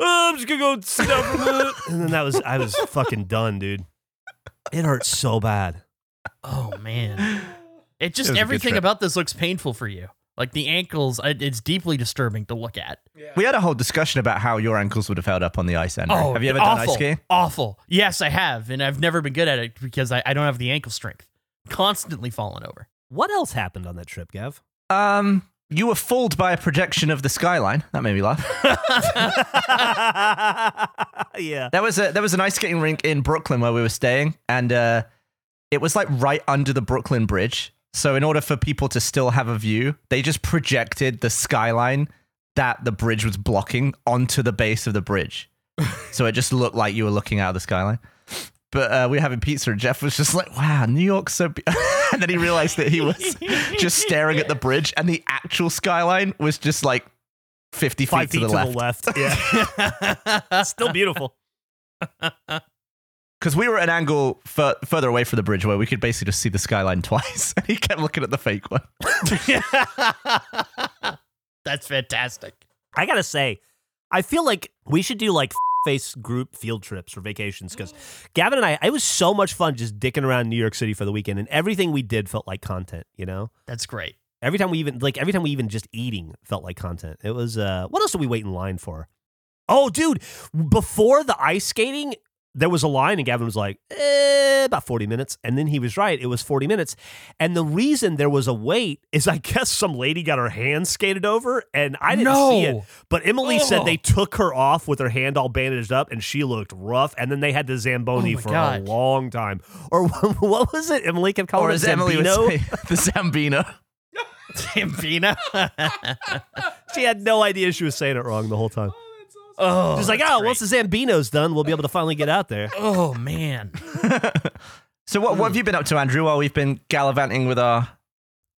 C: oh, I'm just going to go sit down for a minute." *laughs* And then that was I was fucking done, dude. It hurt so bad.
B: Oh man, it
D: It
B: just
D: was a good
B: everything
D: trip.
B: about this looks painful for you. Like the ankles, it's deeply disturbing to look at.
D: We had a whole discussion about how your ankles would have held up on the ice, Andrew. have you ever done ice skating?
B: Awful. Yes, I have, and I've never been good at it because I, I don't have the ankle strength. Constantly falling over.
C: What else happened on that trip, Gav?
D: Um, you were fooled by a projection of the skyline. That made me laugh. *laughs* *laughs*
C: yeah.
D: There was a there was an ice skating rink in Brooklyn where we were staying, and uh, it was like right under the Brooklyn Bridge. So in order for people to still have a view, they just projected the skyline that the bridge was blocking onto the base of the bridge. so it just looked like you were looking out of the skyline. But uh, we were having pizza, and Geoff was just like, "Wow, New York's so." Be-. *laughs* and then he realized that he was *laughs* just staring at the bridge, and the actual skyline was just like fifty feet,
C: Five
D: to,
C: feet
D: the, left.
C: Yeah. *laughs* Still beautiful.
D: Because we were at an angle fur- further away from the bridge where we could basically just see the skyline *laughs* twice, and he kept looking at the fake one. *laughs*
B: That's fantastic.
C: I gotta say, I feel like we should do like face group field trips or vacations because Gavin and I, it was so much fun just dicking around New York City for the weekend, and everything we did felt like content. You know,
B: That's great.
C: every time we even like every time we even just eating felt like content. It was. uh What else did we wait in line for? Oh, dude, before the ice skating, there was a line, and Gavin was like, eh, about 40 minutes. And then he was right. It was 40 minutes. And the reason there was a wait is I *laughs* guess some lady got her hand skated over, and I didn't see it. But Emily said
B: Oh.
C: they took her off with her hand all bandaged up, and she looked rough. And then they had the Zamboni
B: Oh
C: for
B: God.
C: a long time. Or *laughs* what was it? Emily kept calling
D: Or
C: it
D: as Emily would
C: Zambino.
D: say, *laughs* the Zambino.
B: Tampina.
C: She had no idea she was saying it wrong the whole time.
B: Oh,
C: She's like, oh,
B: great.
C: once the Zambino's done, we'll be able to finally get out there. *laughs*
B: Oh man. *laughs*
D: So what, what have you been up to, Andrew, while we've been gallivanting with our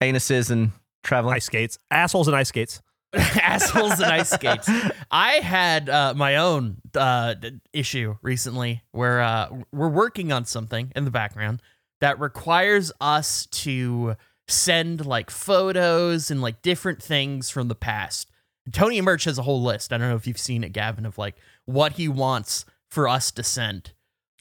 D: anuses and traveling?
C: Ice skates. Assholes and ice skates. *laughs*
B: assholes and ice skates. I had uh, my own uh, d- issue recently where uh, we're working on something in the background that requires us to send like photos and like different things from the past. Tony Merch has a whole list. I don't know if you've seen it, Gavin, of like what he wants for us to send.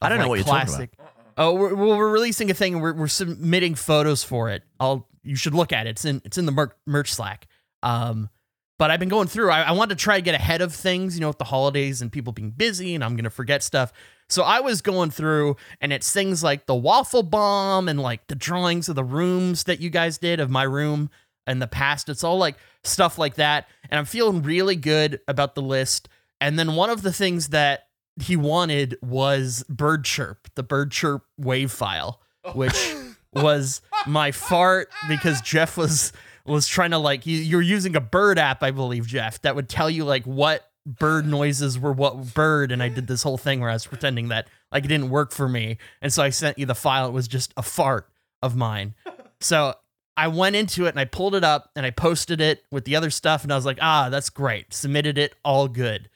D: I don't know
B: like,
D: what you're talking
B: classic. Oh, we're, well, we're releasing a thing and we're, we're submitting photos for it. I'll you should look at it. It's in it's in the mer- merch Slack. Um, but I've been going through. I, I wanted to try to get ahead of things, you know, with the holidays and people being busy, and I'm gonna forget stuff. So I was going through, and it's things like the waffle bomb and like the drawings of the rooms that you guys did of my room in the past. It's all like stuff like that, and I'm feeling really good about the list. And then one of the things that he wanted was bird chirp, the bird chirp wave file, oh. which *laughs* was my fart because Geoff was was trying to like you, you're using a bird app, I believe, Geoff, that would tell you like what bird noises were what bird, and I did this whole thing where I was pretending that like it didn't work for me, and so I sent you the file. It was just a fart of mine. So I went into it and I pulled it up and I posted it with the other stuff, and I was like, ah, that's great. Submitted it, all good.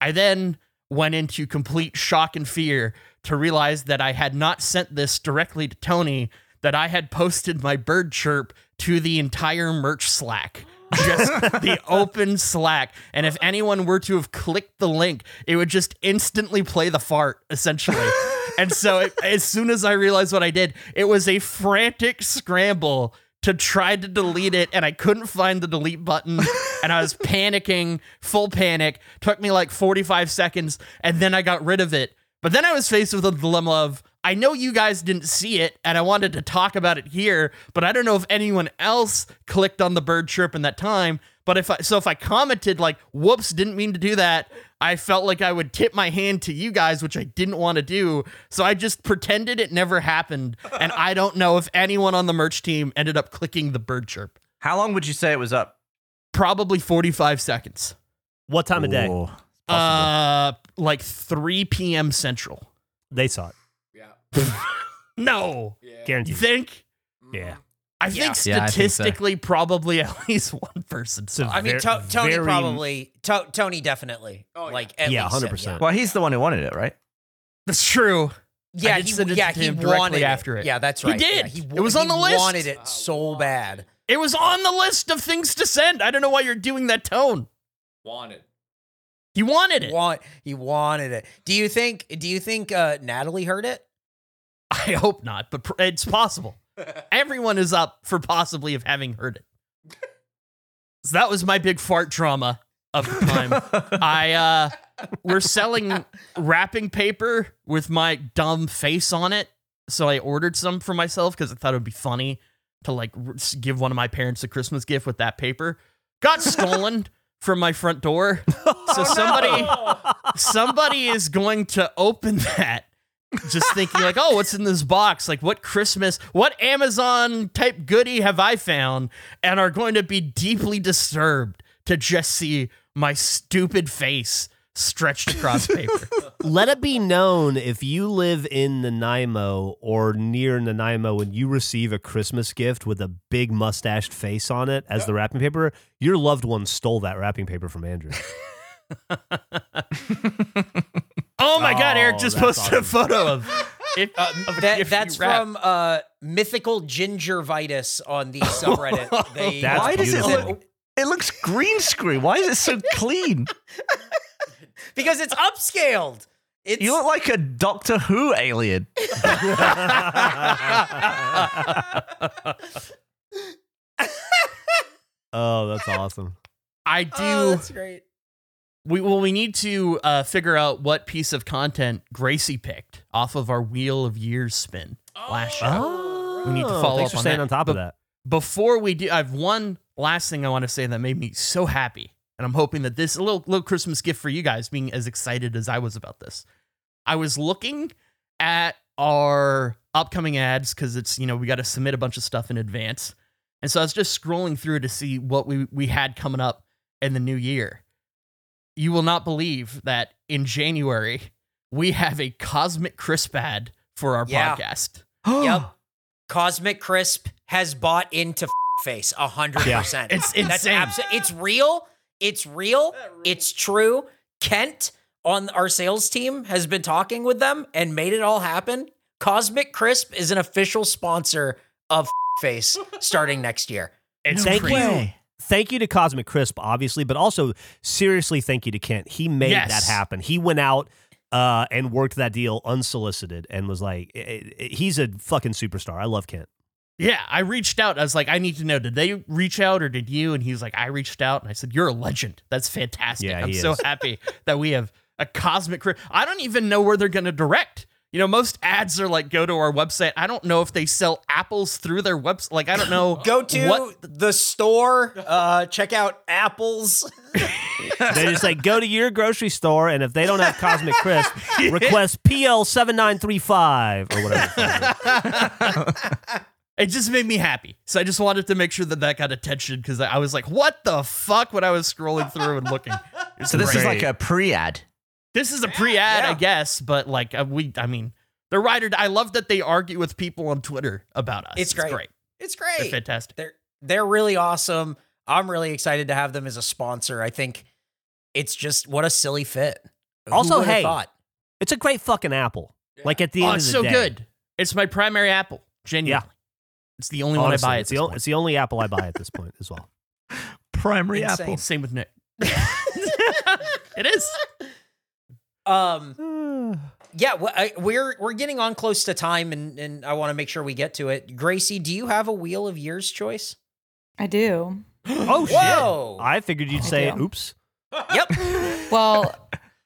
B: I then went into complete shock and fear to realize that I had not sent this directly to Tony, that I had posted my bird chirp to the entire merch Slack. Just *laughs* the open Slack. And if anyone were to have clicked the link, it would just instantly play the fart, essentially. *laughs* and so it, as soon as I realized what I did, it was a frantic scramble to try to delete it and I couldn't find the delete button *laughs* and I was panicking, full panic. Took me like 45 seconds and then I got rid of it. But then I was faced with a dilemma of I know you guys didn't see it and I wanted to talk about it here, but I don't know if anyone else clicked on the bird chirp in that time. But if I so if I commented like whoops, didn't mean to do that, I felt like I would tip my hand to you guys, which I didn't want to do. So I just pretended it never happened. And I don't know if anyone on the merch team ended up clicking the bird chirp.
D: How long would you say it was up?
B: Probably 45 seconds.
C: What time of day?
D: Ooh.
B: Uh like 3 p.m. central.
C: They saw it. Yeah. *laughs*
B: no.
C: Guaranteed.
B: You
A: Mm-hmm.
B: think?
C: Yeah.
B: I
A: Yeah.
B: think
D: Yeah, I think so.
B: statistically, probably at *laughs* least one person.
C: So
B: saw.
A: I mean, to- Tony
C: very-
A: probably. To- Tony definitely. Like at
C: Yeah,
A: least said,
C: 100%.
D: well, he's the one who wanted it, right?
B: That's true.
A: Yeah,
B: I did
A: he,
B: send it
A: yeah, he
B: him directly
A: wanted
B: after
A: it.
B: it.
A: Yeah, that's right.
B: He did.
A: Yeah, he,
B: It was on the
A: he
B: list.
A: wanted it so bad.
B: It was on the list of things to send. I don't know why you're doing that tone.
E: Wanted.
B: He wanted it.
A: Want he wanted it. Do you think? Do you think uh, Natalie heard it?
B: I hope not, but pr- it's possible. Everyone is up for possibly of having heard it. So that was my big fart trauma of the time. I uh we're selling wrapping paper with my dumb face on it. So I ordered some for myself because I thought it would be funny to like give one of my parents a Christmas gift with that paper. Got *laughs* stolen from my front door. So somebody somebody is going to open that just thinking like, "Oh, what's in this box? Like what Christmas, what Amazon type goodie have I found?" and are going to be deeply disturbed to just see my stupid face stretched across paper. *laughs*
C: Let it be known if you live in Nanaimo or near Nanaimo and you receive a Christmas gift with a big mustached face on it as the wrapping paper, your loved one stole that wrapping paper from Andrew. *laughs*
B: Oh my god, Eric
C: Oh,
B: just
C: that's
B: posted a
C: awesome.
B: photo of *laughs* it.
A: Uh,
B: of a
A: that,
B: gift
A: that's
B: you wrapped.
A: from uh, mythical gingervitis on the *laughs* subreddit. They,
C: That's
D: Why does it
C: beautiful.
D: look? It looks green screen. Why is it so clean? *laughs*
A: because it's upscaled. It's
D: You look like a Doctor Who alien.
C: oh, that's awesome.
B: I do.
A: Oh, that's great.
B: We well, we need to uh, figure out what piece of content Gracie picked off of our Wheel of Years spin last show.
C: Oh,
B: We need to follow
C: thanks
B: up
C: for
B: on
C: staying
B: that.
C: on top
B: But-
C: of that.
B: Before we do, I have one last thing I want to say that made me so happy, and I'm hoping that this a little little Christmas gift for you guys, being as excited as I was about this. I was looking at our upcoming ads because it's you know we got to submit a bunch of stuff in advance, and so I was just scrolling through to see what we we had coming up in the new year. You will not believe that in January we have a Cosmic Crisp ad for our
A: Yeah.
B: podcast. *gasps*
A: Yep. Cosmic Crisp has bought into face a hundred
C: Yeah.
A: percent.
B: It's
A: That's
B: insane.
A: abso- It's real. It's real. It's true. Kent on our sales team has been talking with them and made it all happen. Cosmic Crisp is an official sponsor of face *laughs* starting next year.
B: It's
C: Thank
B: crazy.
C: you. Thank you to Cosmic Crisp, obviously, but also seriously thank you to Kent. He made
B: Yes.
C: that happen. He went out uh, and worked that deal unsolicited and was like, eh, eh, he's a fucking superstar. I love Kent.
B: Yeah, I reached out. I was like, I need to know, did they reach out or did you? And he's like, I reached out. And I said, You're a legend. That's fantastic.
C: Yeah,
B: I'm so happy that we have a cosmic. Cri- I don't even know where they're going to direct. You know, most ads are like, go to our website. I don't know if they sell apples through their website. Like, I don't know. *laughs*
A: Go to
B: What?
A: the store, uh, check out apples. *laughs*
C: They just like, go to your grocery store, and if they don't have Cosmic Crisp, *laughs* request PL7935 or whatever. the fuck it is.
B: It just made me happy. So I just wanted to make sure that that got attention because I was like, what the fuck when I was scrolling through and looking. It's
D: So this is like a pre-ad.
B: This is a pre-ad,
A: yeah.
B: I guess, but like uh, we, I mean, the writer. I love that they argue with people on Twitter about us.
A: It's great. It's
B: They're
A: great.
B: fantastic.
A: They're they're really awesome. I'm really excited to have them as a sponsor. I think it's just what a silly fit. Who
C: Also,
A: would've
C: hey,
A: thought?
C: It's a great fucking apple. Like at the
B: Oh,
C: end
B: it's
C: of the
B: so
C: day.
B: good. It's my primary apple. Genuinely, yeah. it's the only
C: Honestly,
B: one I buy. At
C: it's,
B: this
C: the, o- it's the only apple I buy at this point as well. *laughs*
D: Primary
A: Insane.
D: apple.
B: Same with Nick. *laughs* *laughs* it is.
A: Um, *sighs* yeah, we're we're getting on close to time, and and I want to make sure we get to it. Gracie, do you have a wheel of years choice?
F: I do. *gasps*
C: Oh, shit. I figured you'd
F: I
C: say,
F: do.
C: oops. *laughs*
A: Yep. *laughs*
F: Well,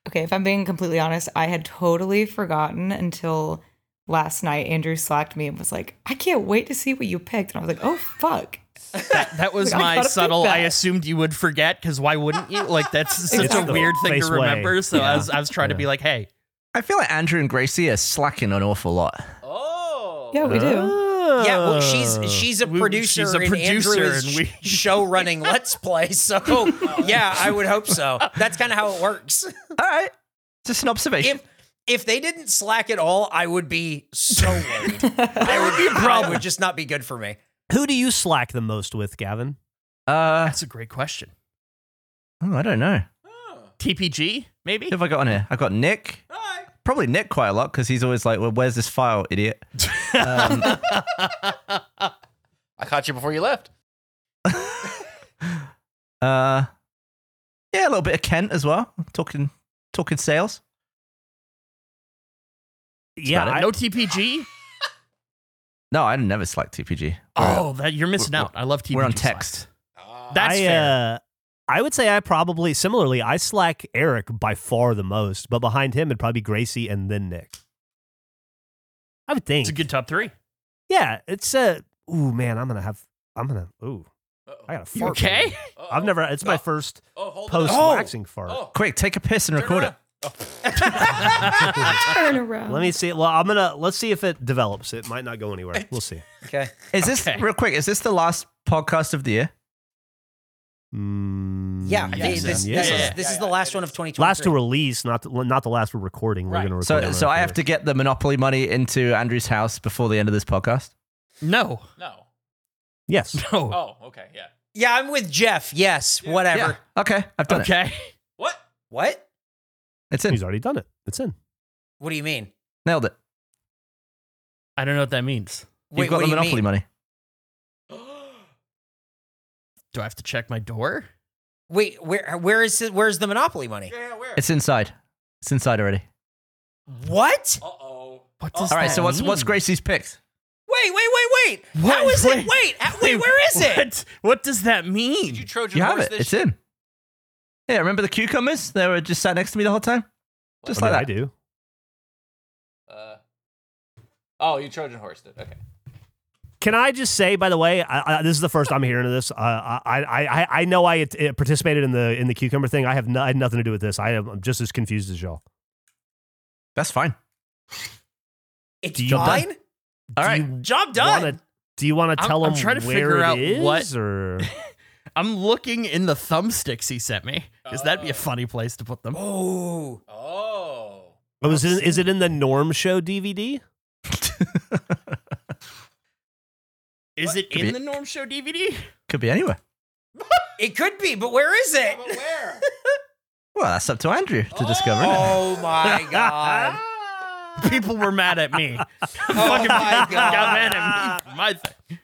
F: okay, if I'm being completely honest, I had totally forgotten until last night. Andrew slacked me and was like, I can't wait to see what you picked. And I was like, oh, fuck.
B: That, that was *laughs*
F: Like,
B: my
F: gotta
B: subtle. I assumed you would forget because why wouldn't you? Like that's such
C: It's
B: a weird thing
C: face
B: to
C: way.
B: remember. So I was I was trying to be like, hey,
D: I feel like Andrew and Gracie are slacking an awful lot.
A: oh.
F: Yeah, we do. Oh.
A: Yeah, well, she's
C: Oh.
A: she's a
B: We-
A: producer,
B: she's a
A: and
B: producer,
A: Andrew is
B: and we-
A: show running Let's Play. So *laughs* yeah, I would hope so. That's kind of how it works.
D: All right, just an observation.
A: If if they didn't slack at all, I would be so worried. *laughs* I would be a problem. Would just not be good for me.
C: Who do you slack the most with, Gavin?
D: uh,
B: that's a great question.
D: oh, I don't know.
B: TPG maybe.
D: Who have I got on here? I got Nick. Hi. Probably Nick quite a lot because he's always like, "Well, where's this file, idiot?" *laughs* Um, *laughs*
E: I caught you before you left. *laughs*
D: uh, yeah, a little bit of Kent as well. Talking, talking sales.
C: Yeah,
D: about it.
C: I,
B: no TPG.
D: No, I never slack TPG.
B: Oh, that you're missing out. I love TPG.
D: we're on
B: slacks.
D: text. Ah.
B: That's
C: I,
B: fair.
C: Uh, I would say I probably similarly I slack Eric by far the most, but behind him it'd probably be Gracie and then Nick. I would think.
B: it's a good top three.
C: Yeah, it's a. Ooh man, I'm gonna have. I'm gonna. Ooh, I gotta
B: You
C: fart.
B: okay?
C: I've never. It's my uh, first
E: Oh, hold
C: post
E: it up.
C: waxing oh. fart.
E: Oh,
D: Quick, take a piss and
E: turn
D: record it.
E: around. Oh.
F: Turn around.
C: Let me see. Well, I'm gonna. Let's see if it develops. It might not go anywhere. We'll see.
A: Okay.
D: Is this
B: Okay.
D: real quick? Is this the last podcast of the year?
C: Mm,
A: Yeah,
E: I
A: they-
E: think
A: this,
E: so.
A: this
B: Yeah.
A: is this is the last one of 2020.
C: last to release, not the, not the last we're recording. We're
E: Right.
C: gonna record.
D: So,
C: on
D: so I have to get the Monopoly money into Andrew's house before the end of this podcast.
B: No,
E: No.
C: Yes. *laughs*
B: no.
E: Oh, okay. Yeah.
A: Yeah, I'm with Geoff. Yes, whatever.
D: Yeah. Okay, I've done it.
B: Okay.
E: What?
A: What?
D: It's in.
C: He's already done it. It's in.
A: What do you mean?
D: Nailed it.
B: I don't know what that means.
D: You've got
A: what
D: the
A: do you
D: Monopoly
A: mean?
D: money. *gasps*
B: Do I have to check my door?
A: Wait, where where is it, where's the monopoly money?
E: Yeah, where?
D: It's inside. It's inside already.
A: What?
E: Uh oh.
B: What does
D: All right.
B: that
D: So what's what's? Gracie's picks?
A: Wait, wait, wait, wait.
B: What?
A: How is it?
B: Wait.
A: Wait, wait, where is it?
B: What? What does that mean?
E: Did you Trojan
D: You have
E: horse
D: it.
E: this
D: It's
E: shit?
D: in. Yeah. Remember the cucumbers? They were just sat next to me the whole time. Just
C: I mean,
D: like
C: I
D: that.
C: I do.
E: Uh, oh, you Trojan horsed it. Okay.
C: Can I just say, by the way, I, I, this is the first I'm hearing of this. Uh, I, I, I, I know I uh, participated in the in the cucumber thing. I have no, I had nothing to do with this. I am I'm just as confused as y'all.
D: That's fine.
A: It's
C: Do you-
A: fine.
D: All
C: Do
D: right.
A: Job done.
C: wanna- do you want to
B: I'm-
C: tell
B: I'm trying to
C: where
B: figure out
C: is,
B: what-
C: or *laughs* *laughs*
B: I'm looking in the thumbsticks he sent me. Because that'd be a oh. funny place to put them.
A: Oh.
E: Oh.
C: oh, is it is it in the Norm Show DVD? *laughs*
B: Is it
D: Could
B: in
D: be-
B: the Norm Show DVD?
D: Could be anywhere. *laughs*
A: It could be, but where is it?
E: But where? *laughs*
D: Well, that's up to Andrew to discover.
A: Oh my god.
B: People were mad at me. Oh Fucking
A: my
B: people got
A: God.
B: mad at me my thing.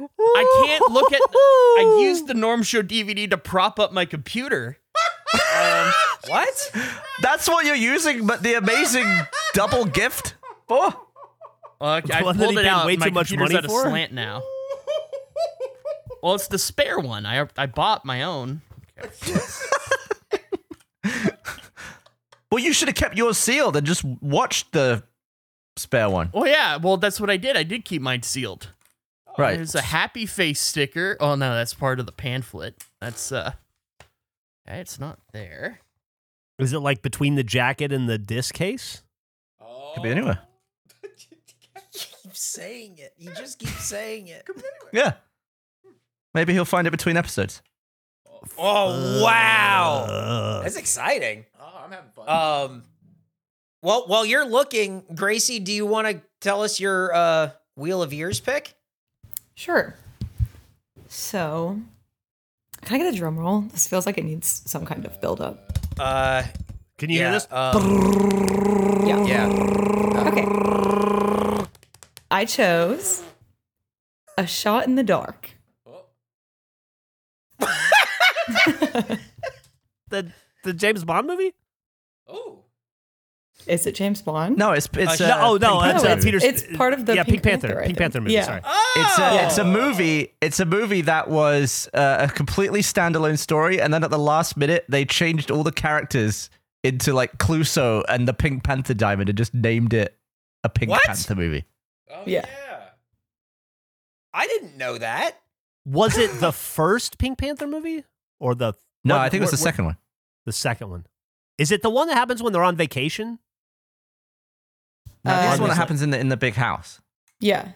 B: I can't look at. I used the *laughs* Norm Show DVD to prop up my computer. Um, *laughs*
A: What?
D: That's what you're using, but the amazing double gift for.
B: uh, I
C: one that
B: pulled
C: he
B: it
C: paid
B: out.
C: way
B: my
C: too much
B: computer's
C: money
B: at a
C: for?
B: slant now. Well, it's the spare one. I I bought my own.
D: Well, you should have kept yours sealed and just watched the spare one.
B: Oh yeah, well that's what I did. I did keep mine sealed.
D: Right.
B: There's a happy face sticker. Oh no, that's part of the pamphlet. That's uh it's not there.
C: Is it like between the jacket and the disc case?
E: Oh.
D: Could be anywhere. *laughs*
A: keep saying it. You just keep saying it.
D: Yeah. Maybe he'll find it between episodes.
A: Oh wow.
C: Uh,
A: That's exciting.
E: Oh, I'm having fun.
A: Um well while you're looking, Gracie, do you want to tell us your uh Wheel of Years pick?
F: Sure. So, can I get a drum roll? This feels like it needs some kind of build up.
A: Uh
C: can you
A: yeah,
C: hear this?
A: um,
F: Yeah.
A: yeah.
F: Okay. I chose a shot in the dark. *laughs*
C: The the James Bond movie?
E: oh.
F: Is it James Bond?
D: No, it's it's
C: Uh,
D: uh,
C: no, oh no,
D: Pink
C: it's,
F: No,
C: uh,
D: Panther.
F: it's- it's part of the
C: yeah,
F: Pink
C: Pink Panther,
F: Panther,
C: Pink. Panther movie.
F: Yeah.
C: Sorry.
D: It's a it's a
A: Oh.
D: movie. It's a movie that was uh, a completely standalone story, and then at the last minute they changed all the characters into like Clouseau and the Pink Panther diamond, and just named it a Pink
A: What?
D: Panther movie.
E: Oh,
F: Yeah.
E: yeah.
A: I didn't know that.
C: Was it the *laughs* first Pink Panther movie or the
D: No,
C: what-
D: I think it was
C: what-
D: the second one.
C: The second one. Is it the one that happens when they're on vacation?
D: No, I think
F: Uh,
D: it's the one that
C: Is
D: happens in the in the big house.
F: Yeah.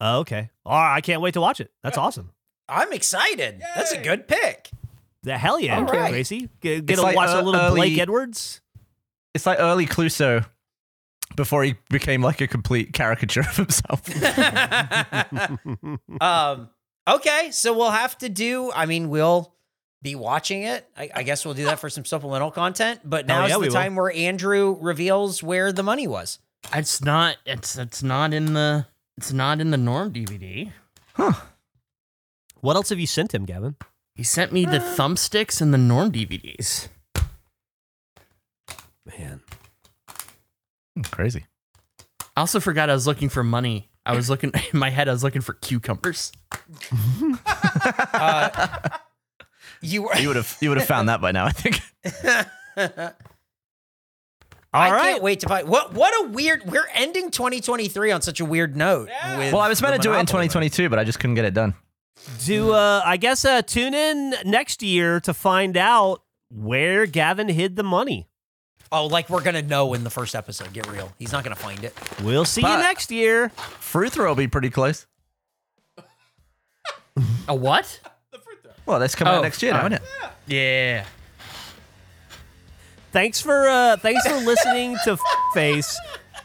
C: Oh, okay. All right, I can't wait to watch it. That's awesome.
A: I'm excited. That's a good pick.
C: The hell yeah,
A: All right.
C: Gracie. Get, get to
D: like,
C: watch
D: uh,
C: a little
D: early-
C: Blake Edwards.
D: It's like early Clouseau before he became like a complete caricature of himself. *laughs*
A: um okay, so we'll have to do I mean we'll be watching it. I, I guess we'll do that for some supplemental content. But
C: Oh,
A: now's
C: yeah,
A: the
C: we will.
A: time where Andrew reveals where the money was.
B: It's not it's it's not in the it's not in the Norm DVD. Huh.
C: What else have you sent him, Gavin?
B: He sent me the thumbsticks and the Norm DVDs.
C: Man.
D: Crazy.
B: I also forgot I was looking for money. I was looking *laughs* in my head. I was looking for cucumbers. *laughs*
A: Uh, *laughs* you were
D: You would have you would have found that by now, I think.
A: I
C: All right.
A: can't wait to buy. What what a weird. We're ending 2023 on such a weird note.
E: Yeah.
A: with
D: Well, I was meant to do it in 2022, but I just couldn't get it done.
C: Do uh, I guess uh, tune in next year to find out where Gavin hid the money.
A: Oh, like we're gonna know in the first episode. Get real. He's not gonna find it.
C: We'll see you next year.
D: Fruit throw will be pretty close.
B: A what? *laughs* The fruit throw.
D: Well, that's coming
B: Oh,
D: out next year, now,
B: uh,
D: isn't it?
B: Yeah.
C: Thanks for uh, thanks for listening to *laughs* Face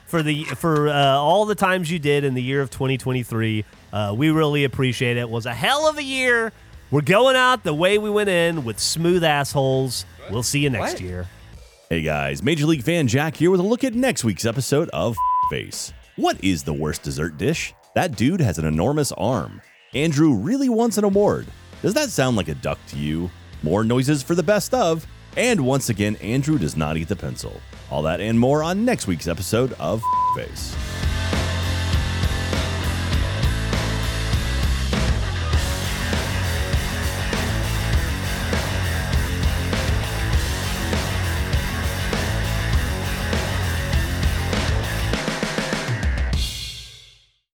C: for the for uh, all the times you did in the year of 2023. Uh, we really appreciate it. It was a hell of a year. We're going out the way we went in with smooth assholes. We'll see you next
A: What?
C: year.
G: Hey guys, Major League fan Jack here with a look at next week's episode of Face. What is the worst dessert dish? That dude has an enormous arm. Andrew really wants an award. Does that sound like a duck to you? more noises for the best of, and once again, Andrew does not eat the pencil. All that and more on next week's episode of Face.